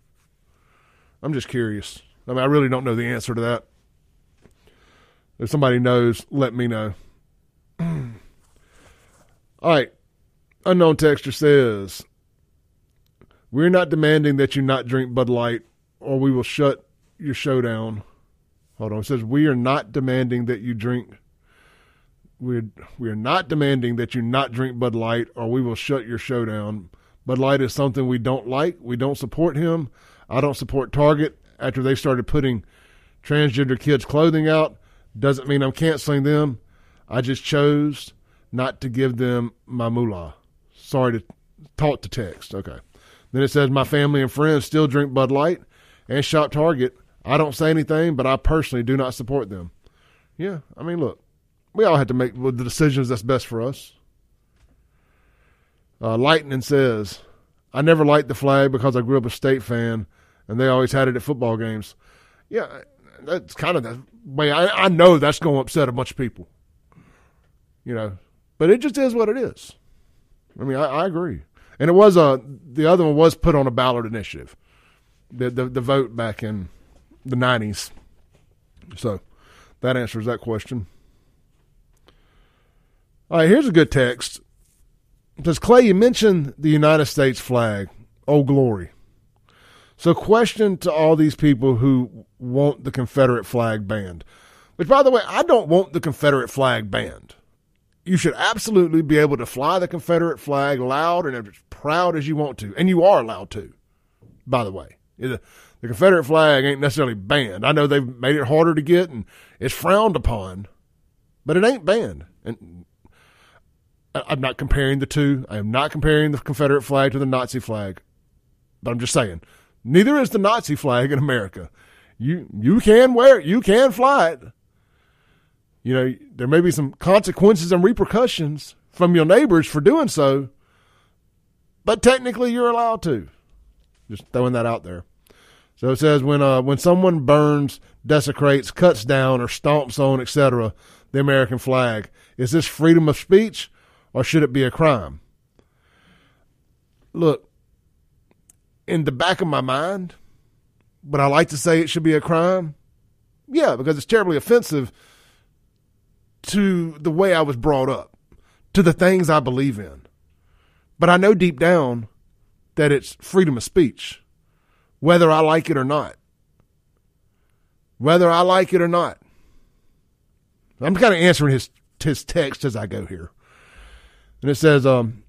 I'm just curious. I mean, I really don't know the answer to that. If somebody knows, let me know. *clears throat* All right. Unknown texture says, We're not demanding that you not drink Bud Light or we will shut your show down. Hold on. It says we are not demanding that you drink. We're we're not demanding that you not drink Bud Light, or we will shut your show down. Bud Light is something we don't like. We don't support him. I don't support Target after they started putting transgender kids' clothing out. Doesn't mean I'm canceling them. I just chose not to give them my moolah. Sorry to talk to text. Okay. Then it says my family and friends still drink Bud Light and shop Target. I don't say anything, but I personally do not support them. Yeah, I mean, look, we all have to make the decisions that's best for us. Uh, Lightning says, I never liked the flag because I grew up a state fan and they always had it at football games. Yeah, that's kind of the way I, I know that's going to upset a bunch of people. You know, but it just is what it is. I mean, I, I agree. And it was a, uh, the other one was put on a ballot initiative, the, the, the vote back in the 90s. So that answers that question. All right, here's a good text. Does Clay, you mentioned the United States flag. Oh, glory. So, question to all these people who want the Confederate flag banned. Which, by the way, I don't want the Confederate flag banned. You should absolutely be able to fly the Confederate flag loud and as proud as you want to. And you are allowed to, by the way uh, the Confederate flag ain't necessarily banned. I know they've made it harder to get and it's frowned upon, but it ain't banned. And I'm not comparing the two. I am not comparing the Confederate flag to the Nazi flag, but I'm just saying neither is the Nazi flag in America. You you can wear it, you can fly it. You know, there may be some consequences and repercussions from your neighbors for doing so, but technically you're allowed to. Just throwing that out there. So it says when uh, when someone burns, desecrates, cuts down, or stomps on, etc., the American flag, is this freedom of speech, or should it be a crime? Look, in the back of my mind, but I like to say it should be a crime. Yeah, because it's terribly offensive to the way I was brought up, to the things I believe in. But I know deep down that it's freedom of speech, whether I like it or not. Whether I like it or not. I'm kind of answering his his text as I go here. And it says, um,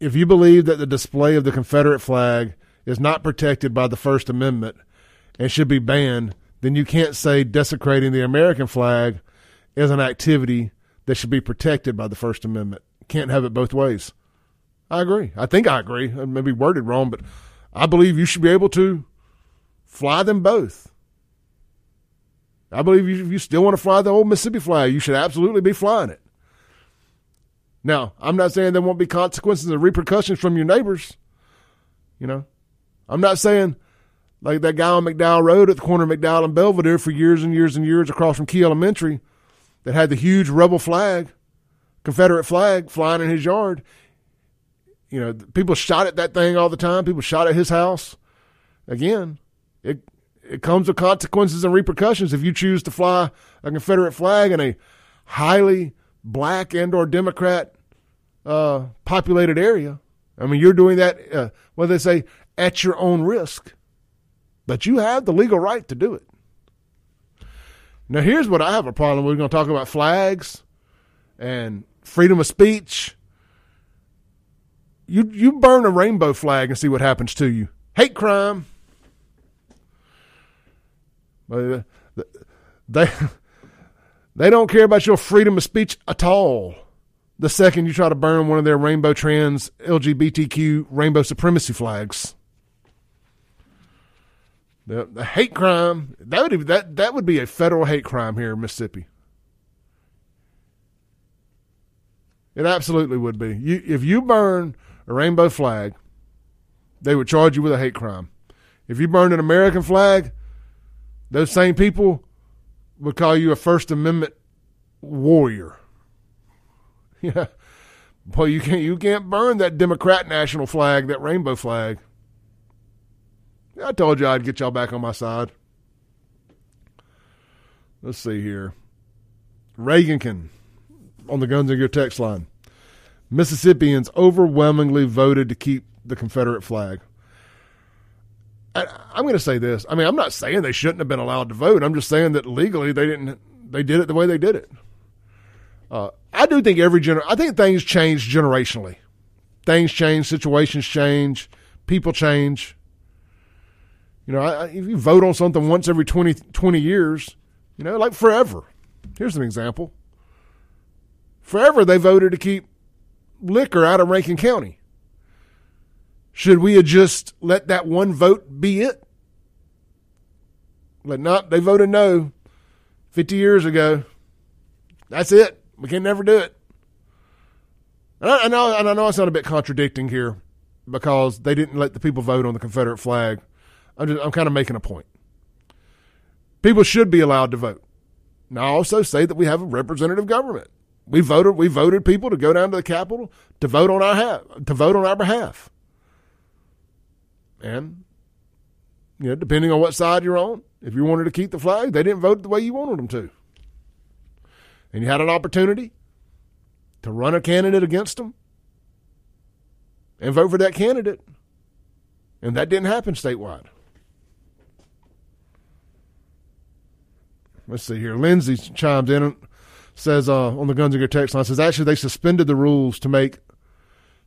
if you believe that the display of the Confederate flag is not protected by the First Amendment and should be banned, then you can't say desecrating the American flag is an activity that should be protected by the First Amendment. Can't have it both ways. I agree. I think I agree. I may be worded wrong, but I believe you should be able to fly them both. I believe if you still want to fly the old Mississippi flag, you should absolutely be flying it. Now, I'm not saying there won't be consequences and repercussions from your neighbors. You know, I'm not saying like that guy on McDowell Road at the corner of McDowell and Belvedere for years and years and years across from Key Elementary that had the huge rebel flag, Confederate flag flying in his yard. You know, people shot at that thing all the time. People shot at his house. Again, it it comes with consequences and repercussions if you choose to fly a Confederate flag in a highly black and or Democrat uh, populated area. I mean, you're doing that, uh, what they say, at your own risk. But you have the legal right to do it. Now, here's what I have a problem. We're going to talk about flags and freedom of speech. You you burn a rainbow flag and see what happens to you. Hate crime. They *laughs* they don't care about your freedom of speech at all. The second you try to burn one of their rainbow trans LGBTQ rainbow supremacy flags. The, the hate crime that would that that would be a federal hate crime here in Mississippi. It absolutely would be. You, if you burn a rainbow flag, they would charge you with a hate crime. If you burned an American flag, those same people would call you a First Amendment warrior. *laughs* Yeah. Well, you can't you can't burn that Democrat national flag, that rainbow flag. I told you I'd get y'all back on my side. Let's see here. Reagankin on the Guns and Gear text line. Mississippians overwhelmingly voted to keep the Confederate flag. I, I'm going to say this. I mean, I'm not saying they shouldn't have been allowed to vote. I'm just saying that legally they didn't. They did it the way they did it. Uh, I do think every gener. I think things change generationally. Things change, situations change, people change. You know, I, if you vote on something once every 20, 20 years, you know, like forever. Here's an example. Forever they voted to keep liquor out of Rankin County. Should we just let that one vote be it? But not, they voted no 50 years ago. That's it. We can never do it. And I, I know, and I know I sound a bit contradicting here because they didn't let the people vote on the Confederate flag. I'm just, I'm kind of making a point. People should be allowed to vote. Now, I also say that we have a representative government. We voted. We voted people to go down to the Capitol to vote on our ha- to vote on our behalf. And you know, depending on what side you're on, if you wanted to keep the flag, they didn't vote the way you wanted them to, and you had an opportunity to run a candidate against them and vote for that candidate, and that didn't happen statewide. Let's see here. Lindsay chimes in and says uh, on the Gear text line says actually they suspended the rules to make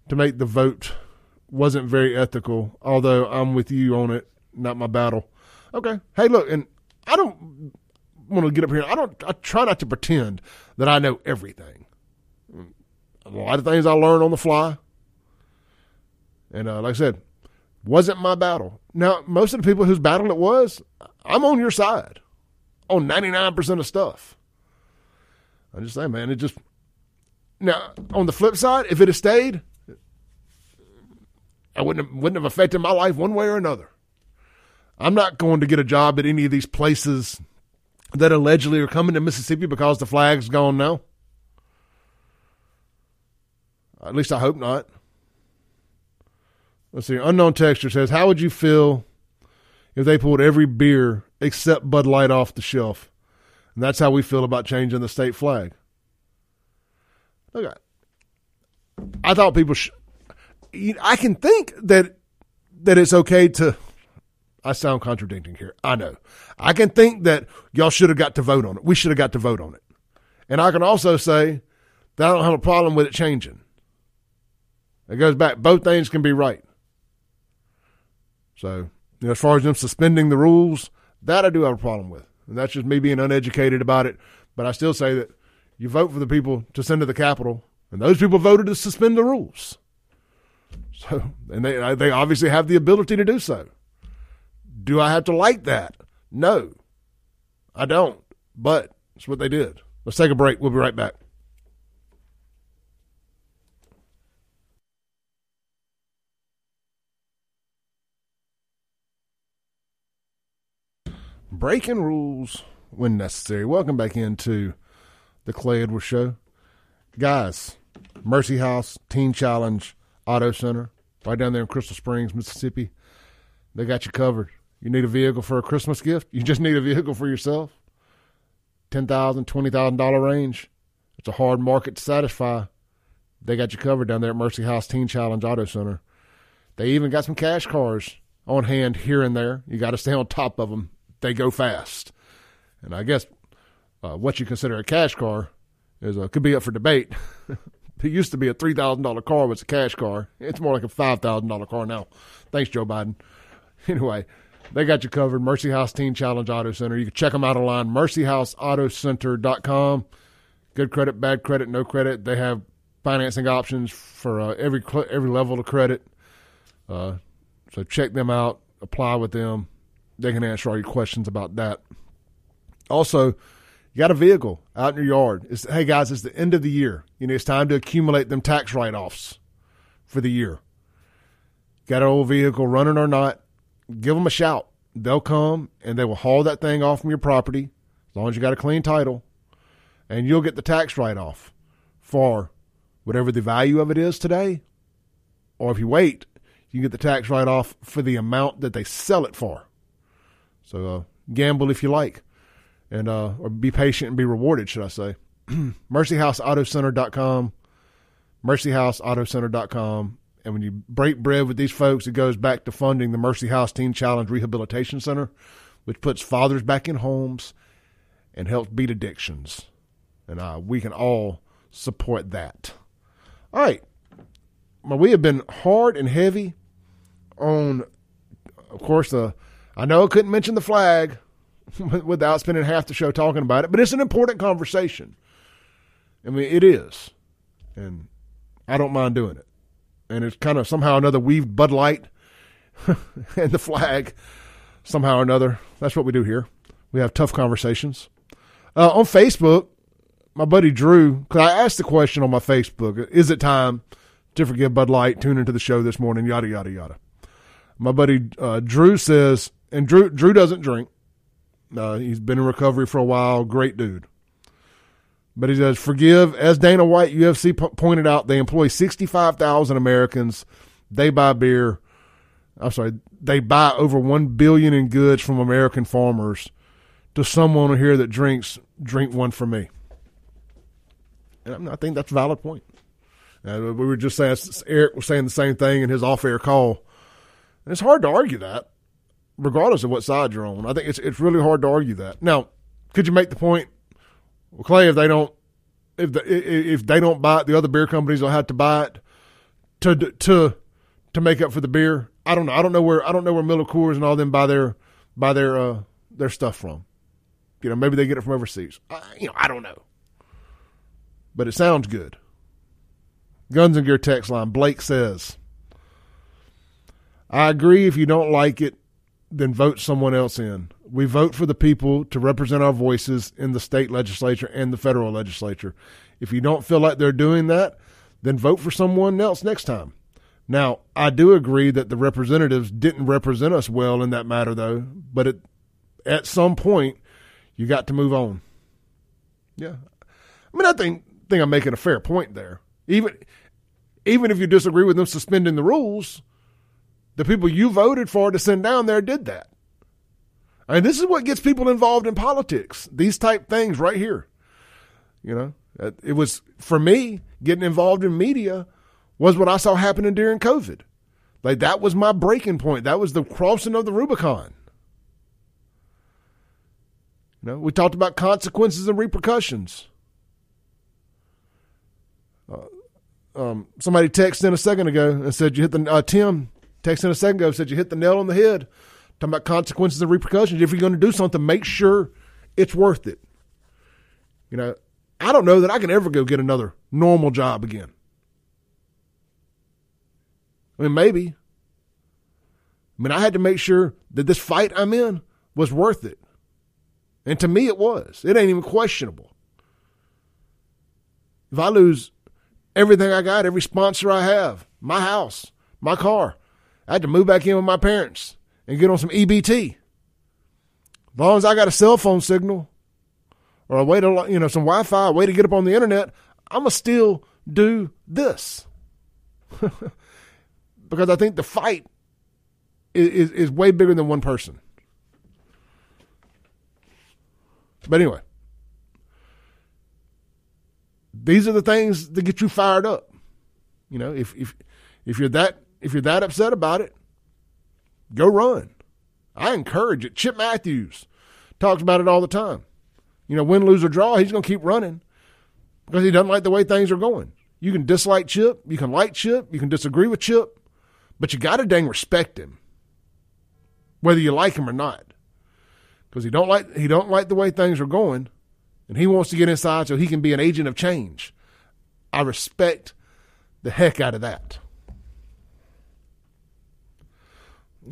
to make the vote wasn't very ethical. Although I'm with you on it, not my battle. Okay. Hey, look, and I don't want to get up here. I don't. I try not to pretend that I know everything. A lot of things I learn on the fly, and uh, like I said, wasn't my battle. Now, most of the people whose battle it was, I'm on your side on 99% of stuff. I just say, man, it just Now, on the flip side, if it had stayed, I wouldn't have, wouldn't have affected my life one way or another. I'm not going to get a job at any of these places that allegedly are coming to Mississippi because the flag's gone now. At least I hope not. Let's see. Unknown texture says, "How would you feel if they pulled every beer except Bud Light off the shelf?" And that's how we feel about changing the state flag. Look, I thought people. Sh- I can think that that it's okay to. I sound contradicting here. I know. I can think that y'all should have got to vote on it. We should have got to vote on it. And I can also say that I don't have a problem with it changing. It goes back. Both things can be right. So, you know, as far as them suspending the rules, that I do have a problem with. And that's just me being uneducated about it. But I still say that you vote for the people to send to the Capitol, and those people voted to suspend the rules. So, and they they obviously have the ability to do so. Do I have to like that? No, I don't. But it's what they did. Let's take a break. We'll be right back. Breaking rules when necessary. Welcome back into the Clay Edwards Show. Guys, Mercy House, Teen Challenge, Auto Center, right down there in Crystal Springs, Mississippi. They got you covered. You need a vehicle for a Christmas gift? You just need a vehicle for yourself? $10,000, $20,000 range. It's a hard market to satisfy. They got you covered down there at Mercy House Teen Challenge Auto Center. They even got some cash cars on hand here and there. You got to stay on top of them. They go fast. And I guess uh, what you consider a cash car is uh, could be up for debate. *laughs* it used to be a three thousand dollar car was a cash car. It's more like a five thousand dollar car now. Thanks, Joe Biden. *laughs* Anyway, they got you covered. Mercy House Teen Challenge Auto Center. You can check them out online. MercyHouseAutoCenter.com. Good credit, bad credit, no credit. They have financing options for uh, every every level of credit. Uh, so check them out. Apply with them. They can answer all your questions about that. Also, you got a vehicle out in your yard. It's, hey guys, it's the end of the year. You know, it's time to accumulate them tax write offs for the year. Got an old vehicle running or not, give them a shout. They'll come and they will haul that thing off from your property as long as you got a clean title, and you'll get the tax write off for whatever the value of it is today. Or if you wait, you can get the tax write off for the amount that they sell it for. So uh, gamble if you like and uh, or be patient and be rewarded, should I say? *clears throat* MercyHouseAutoCenter.com, MercyHouseAutoCenter.com. And when you break bread with these folks, it goes back to funding the Mercy House Teen Challenge Rehabilitation Center, which puts fathers back in homes and helps beat addictions. And uh, we can all support that. All right. Well, we have been hard and heavy on, of course, the. I know I couldn't mention the flag *laughs* without spending half the show talking about it. But it's an important conversation. I mean, it is, and I don't mind doing it. And it's kind of somehow another weaved Bud Light *laughs* and the flag somehow or another. That's what we do here. We have tough conversations. Uh, on Facebook, my buddy Drew, because I asked the question on my Facebook, is it time to forgive Bud Light? Tune into the show this morning, yada, yada, yada. My buddy uh, Drew says, and Drew, Drew doesn't drink. Uh, he's been in recovery for a while. Great dude. But he says, forgive. As Dana White, UFC pointed out, they employ 65,000 Americans. They buy beer. I'm sorry, they buy over 1 billion in goods from American farmers. To someone here that drinks, drink one for me. And I think that's a valid point. Uh, we were just saying, Eric was saying the same thing in his off air call. And it's hard to argue that regardless of what side you're on. I think it's it's really hard to argue that. Now, could you make the point, well, Clay, if they don't if the, if they don't buy it, the other beer companies will have to buy it to to to make up for the beer. I don't know. I don't know where I don't know where Miller Coors and all them buy their buy their uh, their stuff from. You know, maybe they get it from overseas. You know, I don't know. But it sounds good. Guns and Gear text line. Blake says, "I agree. If you don't like it, then vote someone else in. We vote for the people to represent our voices in the state legislature and the federal legislature. If you don't feel like they're doing that, then vote for someone else next time. Now, I do agree that the representatives didn't represent us well in that matter, though. But it, at some point, you got to move on. Yeah, I mean, I think think I'm making a fair point there. Even even if you disagree with them suspending the rules, the people you voted for to send down there did that. Mean, this is what gets people involved in politics. These type things right here. You know, it was for me getting involved in media was what I saw happening during COVID. Like that was my breaking point. That was the crossing of the Rubicon. You know, we talked about consequences and repercussions. Uh, um, somebody texted in a second ago and said you hit the uh, Tim texted in a second ago said you hit the nail on the head. Talking about consequences and repercussions. If you're going to do something, make sure it's worth it. You know, I don't know that I can ever go get another normal job again. I mean, maybe. I mean, I had to make sure that this fight I'm in was worth it. And to me, it was. It ain't even questionable. If I lose everything I got, every sponsor I have, my house, my car, I had to move back in with my parents and get on some EBT. As long as I got a cell phone signal or a way to, you know, some Wi Fi, a way to get up on the internet, I'm going to still do this. *laughs* because I think the fight is, is, is way bigger than one person. But anyway, these are the things that get you fired up. You know, if if if you're that if you're that upset about it, go run. I encourage it. Chip Matthews talks about it all the time. You know, win, lose, or draw, he's going to keep running because he doesn't like the way things are going. You can dislike Chip, you can like Chip, you can disagree with Chip, but you got to dang respect him, whether you like him or not, because he don't like he don't like the way things are going, and he wants to get inside so he can be an agent of change. I respect the heck out of that.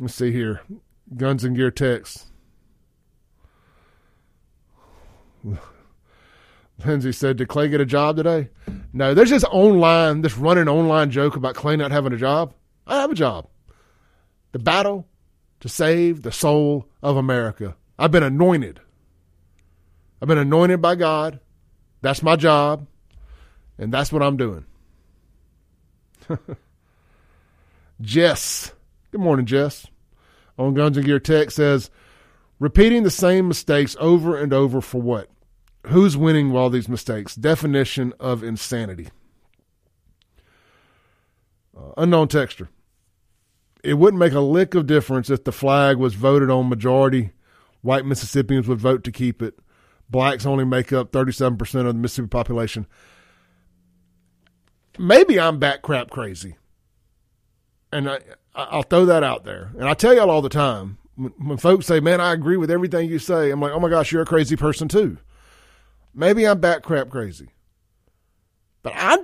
Let's see here, Guns and Gear text. *laughs* Lindsay said, Did Clay get a job today? No, there's this online, this running online joke about Clay not having a job. I have a job. The battle to save the soul of America. I've been anointed. I've been anointed by God. That's my job. And that's what I'm doing. *laughs* Jess. Good morning, Jess. On Guns and Gear Tech says, repeating the same mistakes over and over for what? Who's winning all these mistakes? Definition of insanity. Uh, unknown texture it wouldn't make a lick of difference if the flag was voted on majority. White Mississippians would vote to keep it. Blacks only make up 37% of the Mississippi population. Maybe I'm back crap crazy. And I, I'll throw that out there. And I tell y'all all the time when, folks say, man, I agree with everything you say, I'm like, oh my gosh, you're a crazy person too. Maybe I'm back crap crazy. But I,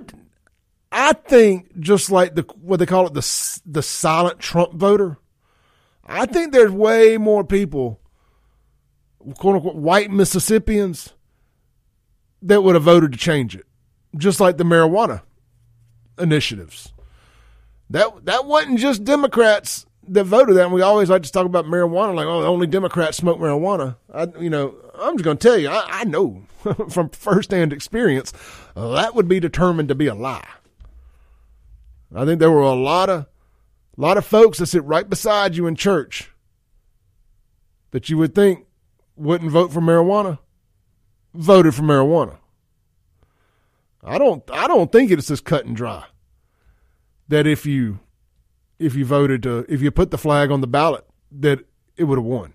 I think just like the what they call it the the silent Trump voter, I think there's way more people, quote unquote, white Mississippians that would have voted to change it, just like the marijuana initiatives. That that wasn't just Democrats that voted that. And we always like to talk about marijuana, like oh, only Democrats smoke marijuana. I, you know, I'm just going to tell you, I, I know *laughs* from firsthand experience that would be determined to be a lie. I think there were a lot of a lot of folks that sit right beside you in church that you would think wouldn't vote for marijuana voted for marijuana. I don't I don't think it's as cut and dry that if you if you voted to if you put the flag on the ballot that it would have won.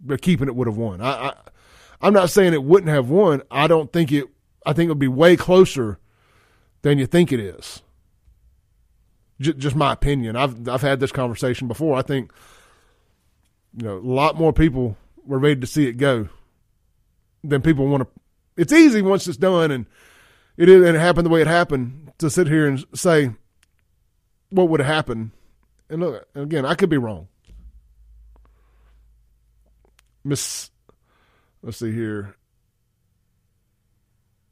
But keeping it would have won. I, I I'm not saying it wouldn't have won. I don't think it I think it would be way closer than you think it is. J- just my opinion. I've I've had this conversation before. I think you know a lot more people were ready to see it go than people want to. It's easy once it's done and it and it happened the way it happened to sit here and say what would have happened. And look again, I could be wrong. Miss, let's see here.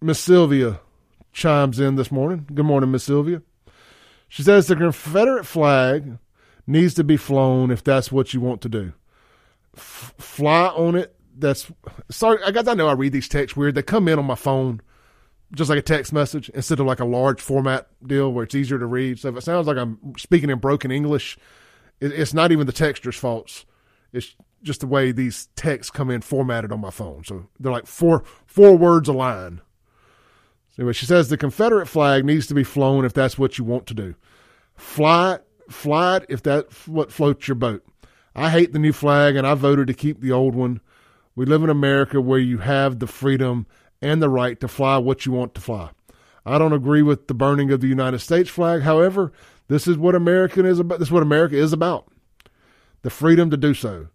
Miss Sylvia chimes in this morning. Good morning, Miss Sylvia. She says the Confederate flag needs to be flown if that's what you want to do. F- fly on it. That's sorry. I got. I know I read these texts weird. They come in on my phone, just like a text message instead of like a large format deal where it's easier to read. So if it sounds like I'm speaking in broken English, it, it's not even the texture's faults. It's just the way these texts come in formatted on my phone. So they're like four four words a line. So anyway, she says the Confederate flag needs to be flown if that's what you want to do. Fly it, fly it if that's what floats your boat. I hate the new flag and I voted to keep the old one. We live in America where you have the freedom and the right to fly what you want to fly. I don't agree with the burning of the United States flag. However, this is what American is about. This is what America is about. The freedom to do so.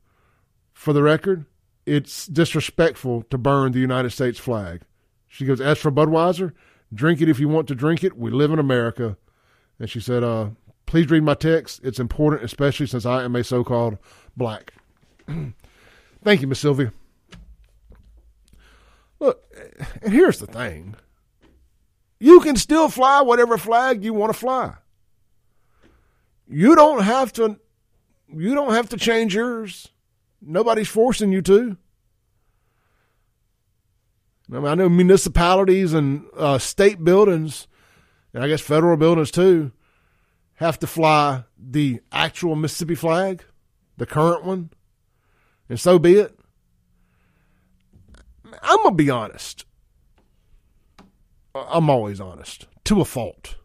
For the record, it's disrespectful to burn the United States flag. She goes, as for Budweiser, drink it if you want to drink it. We live in America. And she said, uh, please read my text. It's important, especially since I am a so-called black. *clears throat* Thank you, Miss Sylvia. Look, and here's the thing. You can still fly whatever flag you want to fly. You don't have to you don't have to change yours. Nobody's forcing you to. I, mean, I know municipalities and uh, state buildings, and I guess federal buildings too, have to fly the actual Mississippi flag, the current one, and so be it. I'm gonna be honest. I'm always honest to a fault.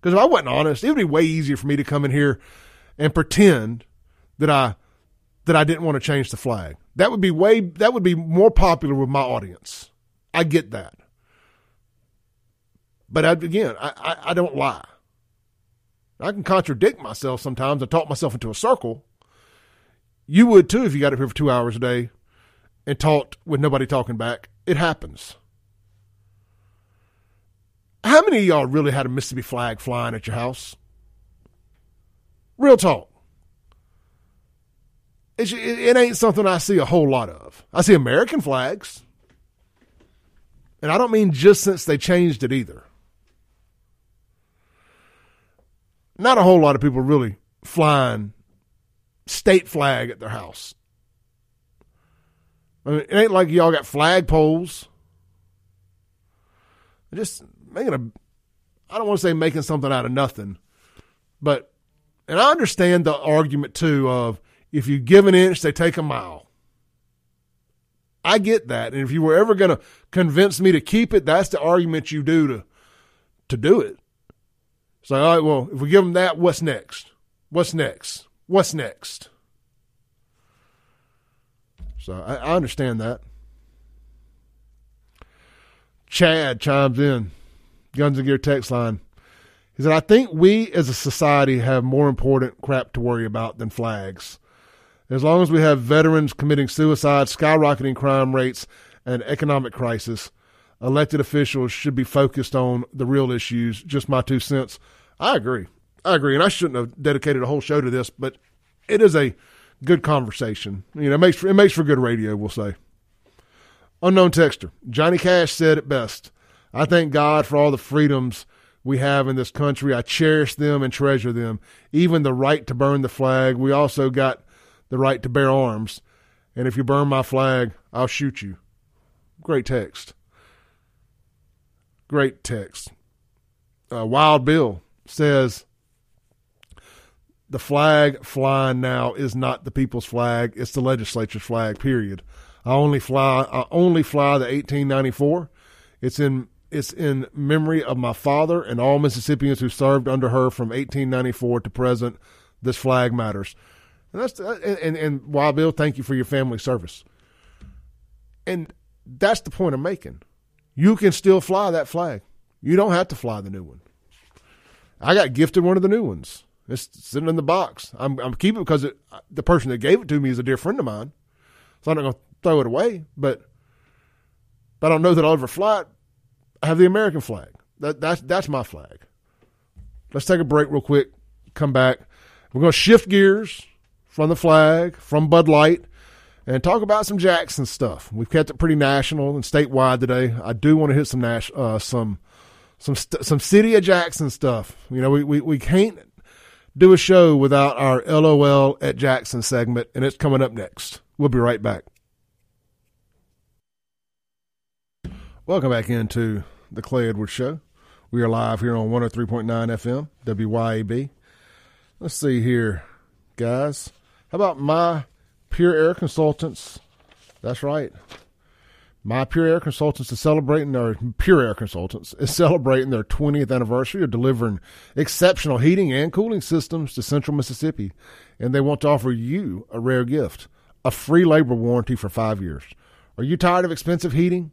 Because if I wasn't honest, it would be way easier for me to come in here and pretend that I that I didn't want to change the flag. That would be way that would be more popular with my audience. I get that. But I, again, I, I, I don't lie. I can contradict myself sometimes I talk myself into a circle. You would too if you got up here for two hours a day and talked with nobody talking back. It happens. How many of y'all really had a Mississippi flag flying at your house? Real talk. It, it, ain't something I see a whole lot of. I see American flags. And I don't mean just since they changed it either. Not a whole lot of people really flying state flag at their house. I mean, it ain't like y'all got flag poles. Just making a, I don't want to say making something out of nothing, but, and I understand the argument too of if you give an inch, they take a mile. I get that. And if you were ever going to convince me to keep it, that's the argument you do to, to do it. Like, all right, well, if we give them that, what's next? What's next? What's next? So I, I understand that. Chad chimes in, Guns and Gear text line. He said, I think we as a society have more important crap to worry about than flags. As long as we have veterans committing suicide, skyrocketing crime rates, and economic crisis, elected officials should be focused on the real issues. Just my two cents. I agree. I agree. And I shouldn't have dedicated a whole show to this, but it is a good conversation. You know, it makes for, it makes for good radio, we'll say. Unknown texter. Johnny Cash said it best. I thank God for all the freedoms we have in this country. I cherish them and treasure them. Even the right to burn the flag. We also got the right to bear arms. And if you burn my flag, I'll shoot you. Great text. Great text. Uh, Wild Bill says, the flag flying now is not the people's flag; it's the legislature's flag. Period. I only fly. I only fly the 1894. It's in it's in memory of my father and all Mississippians who served under her from 1894 to present. This flag matters. And that's uh, and, and, and Wild Bill, thank you for your family service. And that's the point I'm making. You can still fly that flag. You don't have to fly the new one. I got gifted one of the new ones. It's sitting in the box. I'm, I'm keeping it because it, the person that gave it to me is a dear friend of mine. So I'm not going to throw it away. But, but I don't know that I'll ever fly it. I have the American flag. That, that's, that's my flag. Let's take a break real quick. Come back. We're going to shift gears from the flag, from Bud Light, and talk about some Jackson stuff. We've kept it pretty national and statewide today. I do want to hit some Nash, uh, some some st- some city of Jackson stuff. You know, we, we we can't do a show without our LOL at Jackson segment, and it's coming up next. We'll be right back. Welcome back into the Clay Edwards Show. We are live here on 103.9 FM, WYAB. Let's see here, guys. How about my Pure Air Consultants? That's right. My Pure Air Consultants is celebrating their Pure Air Consultants is celebrating their 20th anniversary of delivering exceptional heating and cooling systems to Central Mississippi, and they want to offer you a rare gift: a free labor warranty for five years. Are you tired of expensive heating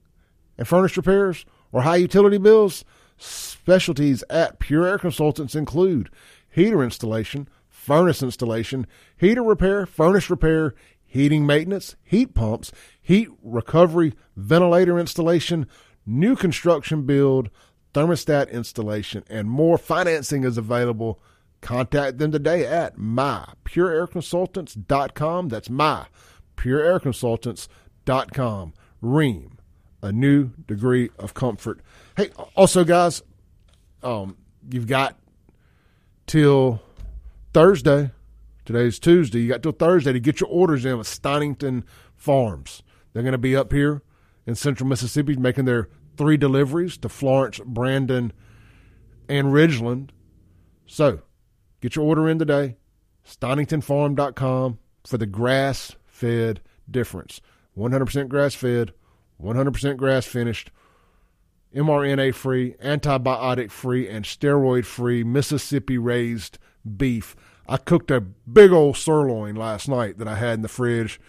and furnace repairs or high utility bills? Specialties at Pure Air Consultants include heater installation, furnace installation, heater repair, furnace repair, heating maintenance, heat pumps, heat recovery, ventilator installation, new construction build, thermostat installation, and more. Financing is available. Contact them today at mypureairconsultants.com. That's mypureairconsultants.com. Rheem, a new degree of comfort. Hey, also, guys, um, you've got till Thursday. Today's Tuesday. You got till Thursday to get your orders in with Stonington Farms. They're going to be up here in central Mississippi making their three deliveries to Florence, Brandon, and Ridgeland. So get your order in today. StoningtonFarm.com for the grass fed difference. 100% grass fed, 100% grass finished, mRNA free, antibiotic free, and steroid free Mississippi raised beef. I cooked a big old sirloin last night that I had in the fridge.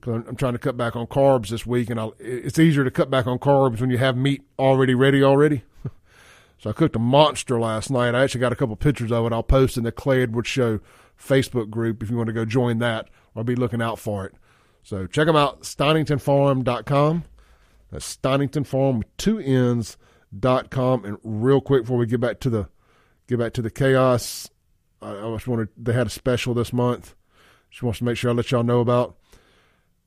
Cause I'm trying to cut back on carbs this week, and I'll, it's easier to cut back on carbs when you have meat already ready already. *laughs* so I cooked a monster last night. I actually got a couple pictures of it. I'll post in the Clay Edwards Show Facebook group if you want to go join that. I'll be looking out for it. So check them out, StoningtonFarm.com. That's Stonington Farm with two N's dot com. And real quick before we get back to the get back to the chaos, I, I just wanted they had a special this month. Just wants to make sure I let y'all know about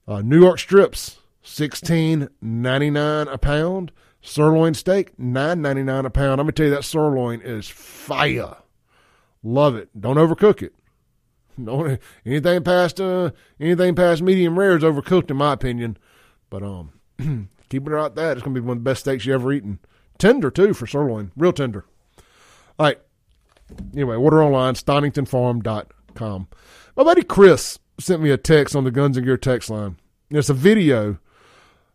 uh, New York strips, sixteen ninety nine a pound. Sirloin steak, nine ninety nine a pound. I'm gonna tell you that sirloin is fire. Love it. Don't overcook it. Don't anything past uh anything past medium rare is overcooked in my opinion. But um *clears throat* keep it like that. It's gonna be one of the best steaks you ever eaten. Tender too for sirloin. Real tender. All right. Anyway, order online, stoningtonfarm.com. My buddy Chris sent me a text on the Guns and Gear text line. It's a video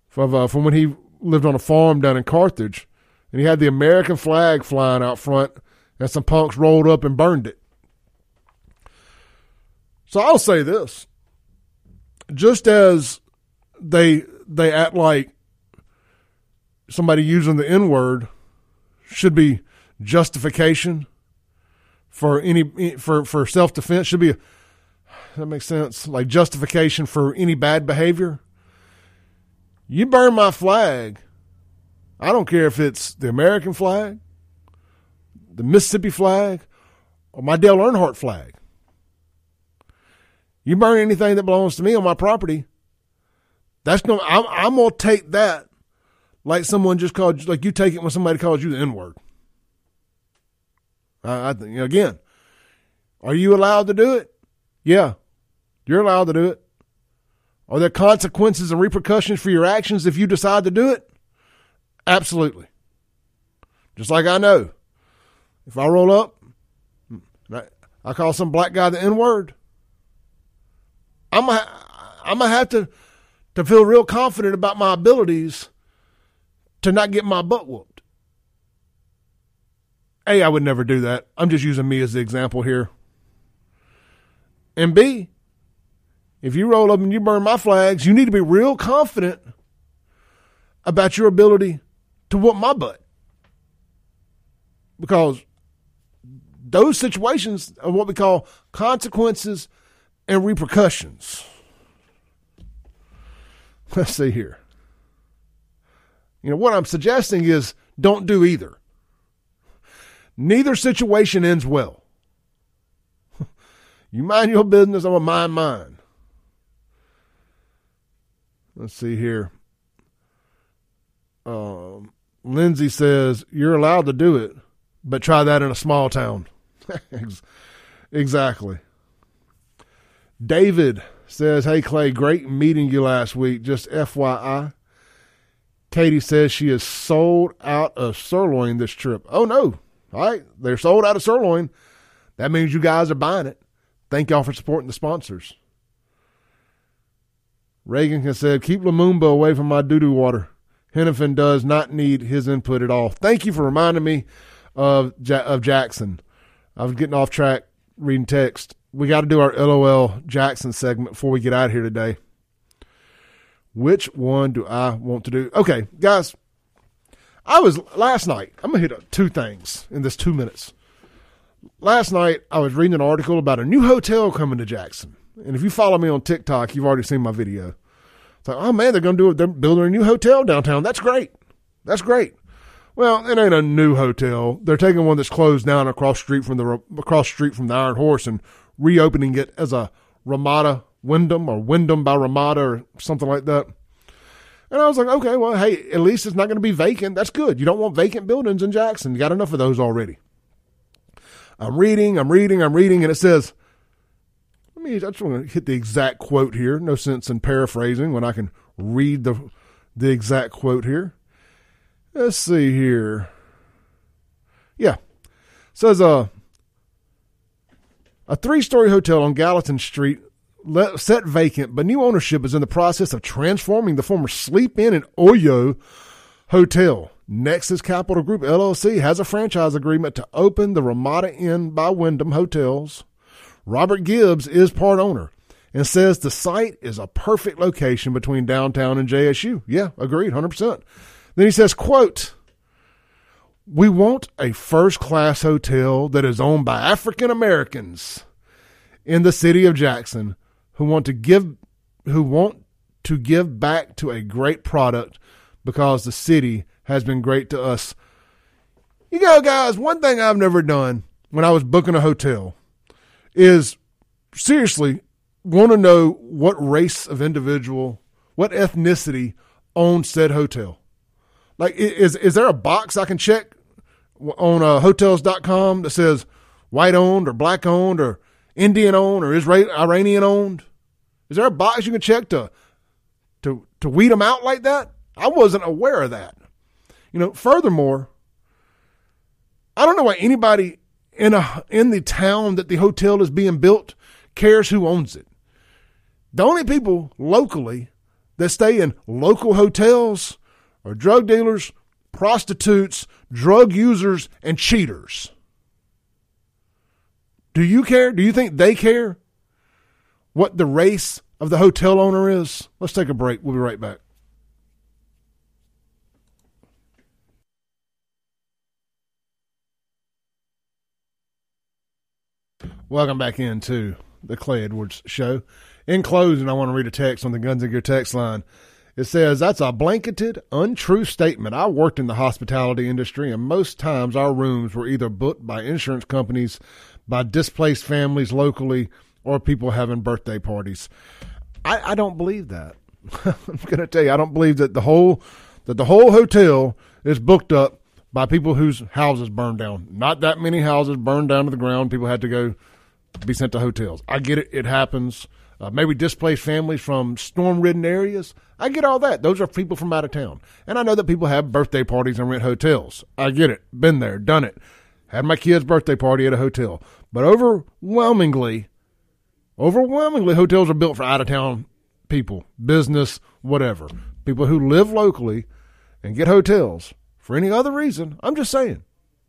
from uh, from when he lived on a farm down in Carthage, and he had the American flag flying out front, and some punks rolled up and burned it. So I'll say this: just as they they act like somebody using the N word should be justification for any for for self defense should be a, that makes sense like justification for any bad behavior. You burn my flag. I don't care if it's the American flag, the Mississippi flag, or my Dale Earnhardt flag. You burn anything that belongs to me on my property, that's going. I'm, I'm gonna take that like someone just called like you take it when somebody calls you the N word. I, I again, are you allowed to do it? Yeah, you're allowed to do it. Are there consequences and repercussions for your actions if you decide to do it? Absolutely. Just like I know, if I roll up, I call some black guy the N word. I'm gonna, I'm gonna have to to feel real confident about my abilities to not get my butt whooped. A, I would never do that. I'm just using me as the example here. And B, if you roll up and you burn my flags, you need to be real confident about your ability to whoop my butt. Because those situations are what we call consequences and repercussions. Let's see here. You know, what I'm suggesting is don't do either. Neither situation ends well. *laughs* you mind your business, I'm going to mind mine. Let's see here. Um, Lindsay says you're allowed to do it, but try that in a small town. *laughs* exactly. David says, Hey, Clay, great meeting you last week. Just FYI. Katie says she is sold out of sirloin this trip. Oh, no. All right. They're sold out of sirloin. That means you guys are buying it. Thank y'all for supporting the sponsors. Reagan has said, Keep Lumumba away from my doo doo water. Henifin does not need his input at all. Thank you for reminding me of, of Jackson. I was getting off track reading text we got to do our LOL Jackson segment before we get out of here today. Which one do I want to do? Okay, guys, I was last night. I'm gonna hit up two things in this two minutes. Last night, I was reading an article about a new hotel coming to Jackson, and if you follow me on TikTok, you've already seen my video. It's like, oh man, they're gonna do it. They're building a new hotel downtown. That's great. That's great. Well, it ain't a new hotel. They're taking one that's closed down across street from the across street from the Iron Horse and reopening it as a Ramada Wyndham or Wyndham by Ramada or something like that. And I was like, okay, well, hey, at least it's not going to be vacant. That's good. You don't want vacant buildings in Jackson. You got enough of those already. I'm reading, I'm reading, I'm reading, and it says, let me, I just want to hit the exact quote here. No sense in paraphrasing when I can read the, the exact quote here. Let's see here. Yeah. It says, uh, a three story hotel on Gallatin Street set vacant, but new ownership is in the process of transforming the former Sleep Inn and Oyo Hotel. Nexus Capital Group LLC has a franchise agreement to open the Ramada Inn by Wyndham Hotels. Robert Gibbs is part owner and says the site is a perfect location between downtown and JSU. Yeah, agreed, 100%. Then he says, quote, we want a first class hotel that is owned by African Americans in the city of Jackson who want to give who want to give back to a great product because the city has been great to us. You know, guys, one thing I've never done when I was booking a hotel is seriously want to know what race of individual, what ethnicity owns said hotel. Like, is is there a box I can check on uh, hotels.com that says white owned or black owned or Indian owned or Israel, Iranian owned? Is there a box you can check to to to weed them out like that? I wasn't aware of that. You know, furthermore, I don't know why anybody in a in the town that the hotel is being built cares who owns it. The only people locally that stay in local hotels are drug dealers, prostitutes, drug users, and cheaters. Do you care? Do you think they care what the race of the hotel owner is? Let's take a break. We'll be right back. Welcome back into the Clay Edwards Show. In closing, I want to read a text on the Guns and Gear text line. It says that's a blanketed, untrue statement. I worked in the hospitality industry, and most times our rooms were either booked by insurance companies, by displaced families locally, or people having birthday parties. I, I don't believe that. *laughs* I'm going to tell you, I don't believe that the whole that the whole hotel is booked up by people whose houses burned down. Not that many houses burned down to the ground. People had to go be sent to hotels. I get it; it happens uh, maybe displaced families from storm ridden areas. I get all that. Those are people from out of town. And I know that people have birthday parties and rent hotels. I get it. Been there, done it. Had my kid's birthday party at a hotel. But overwhelmingly, overwhelmingly, hotels are built for out of town people, business, whatever. People who live locally and get hotels for any other reason. I'm just saying.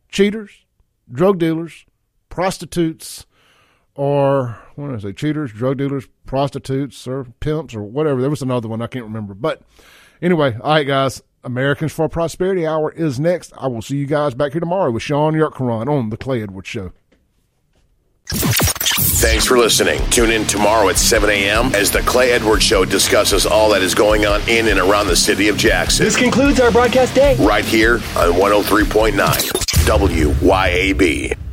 Cheaters, drug dealers, prostitutes, or what did I say? Cheaters, drug dealers, prostitutes, or pimps, or whatever. There was another one I can't remember. But anyway, all right, guys. Americans for Prosperity Hour is next. I will see you guys back here tomorrow with Shaun Yurtkuran on the Clay Edwards Show. Thanks for listening. Tune in tomorrow at 7 a.m. as the Clay Edwards Show discusses all that is going on in and around the city of Jackson. This concludes our broadcast day. Right here on 103.9 WYAB.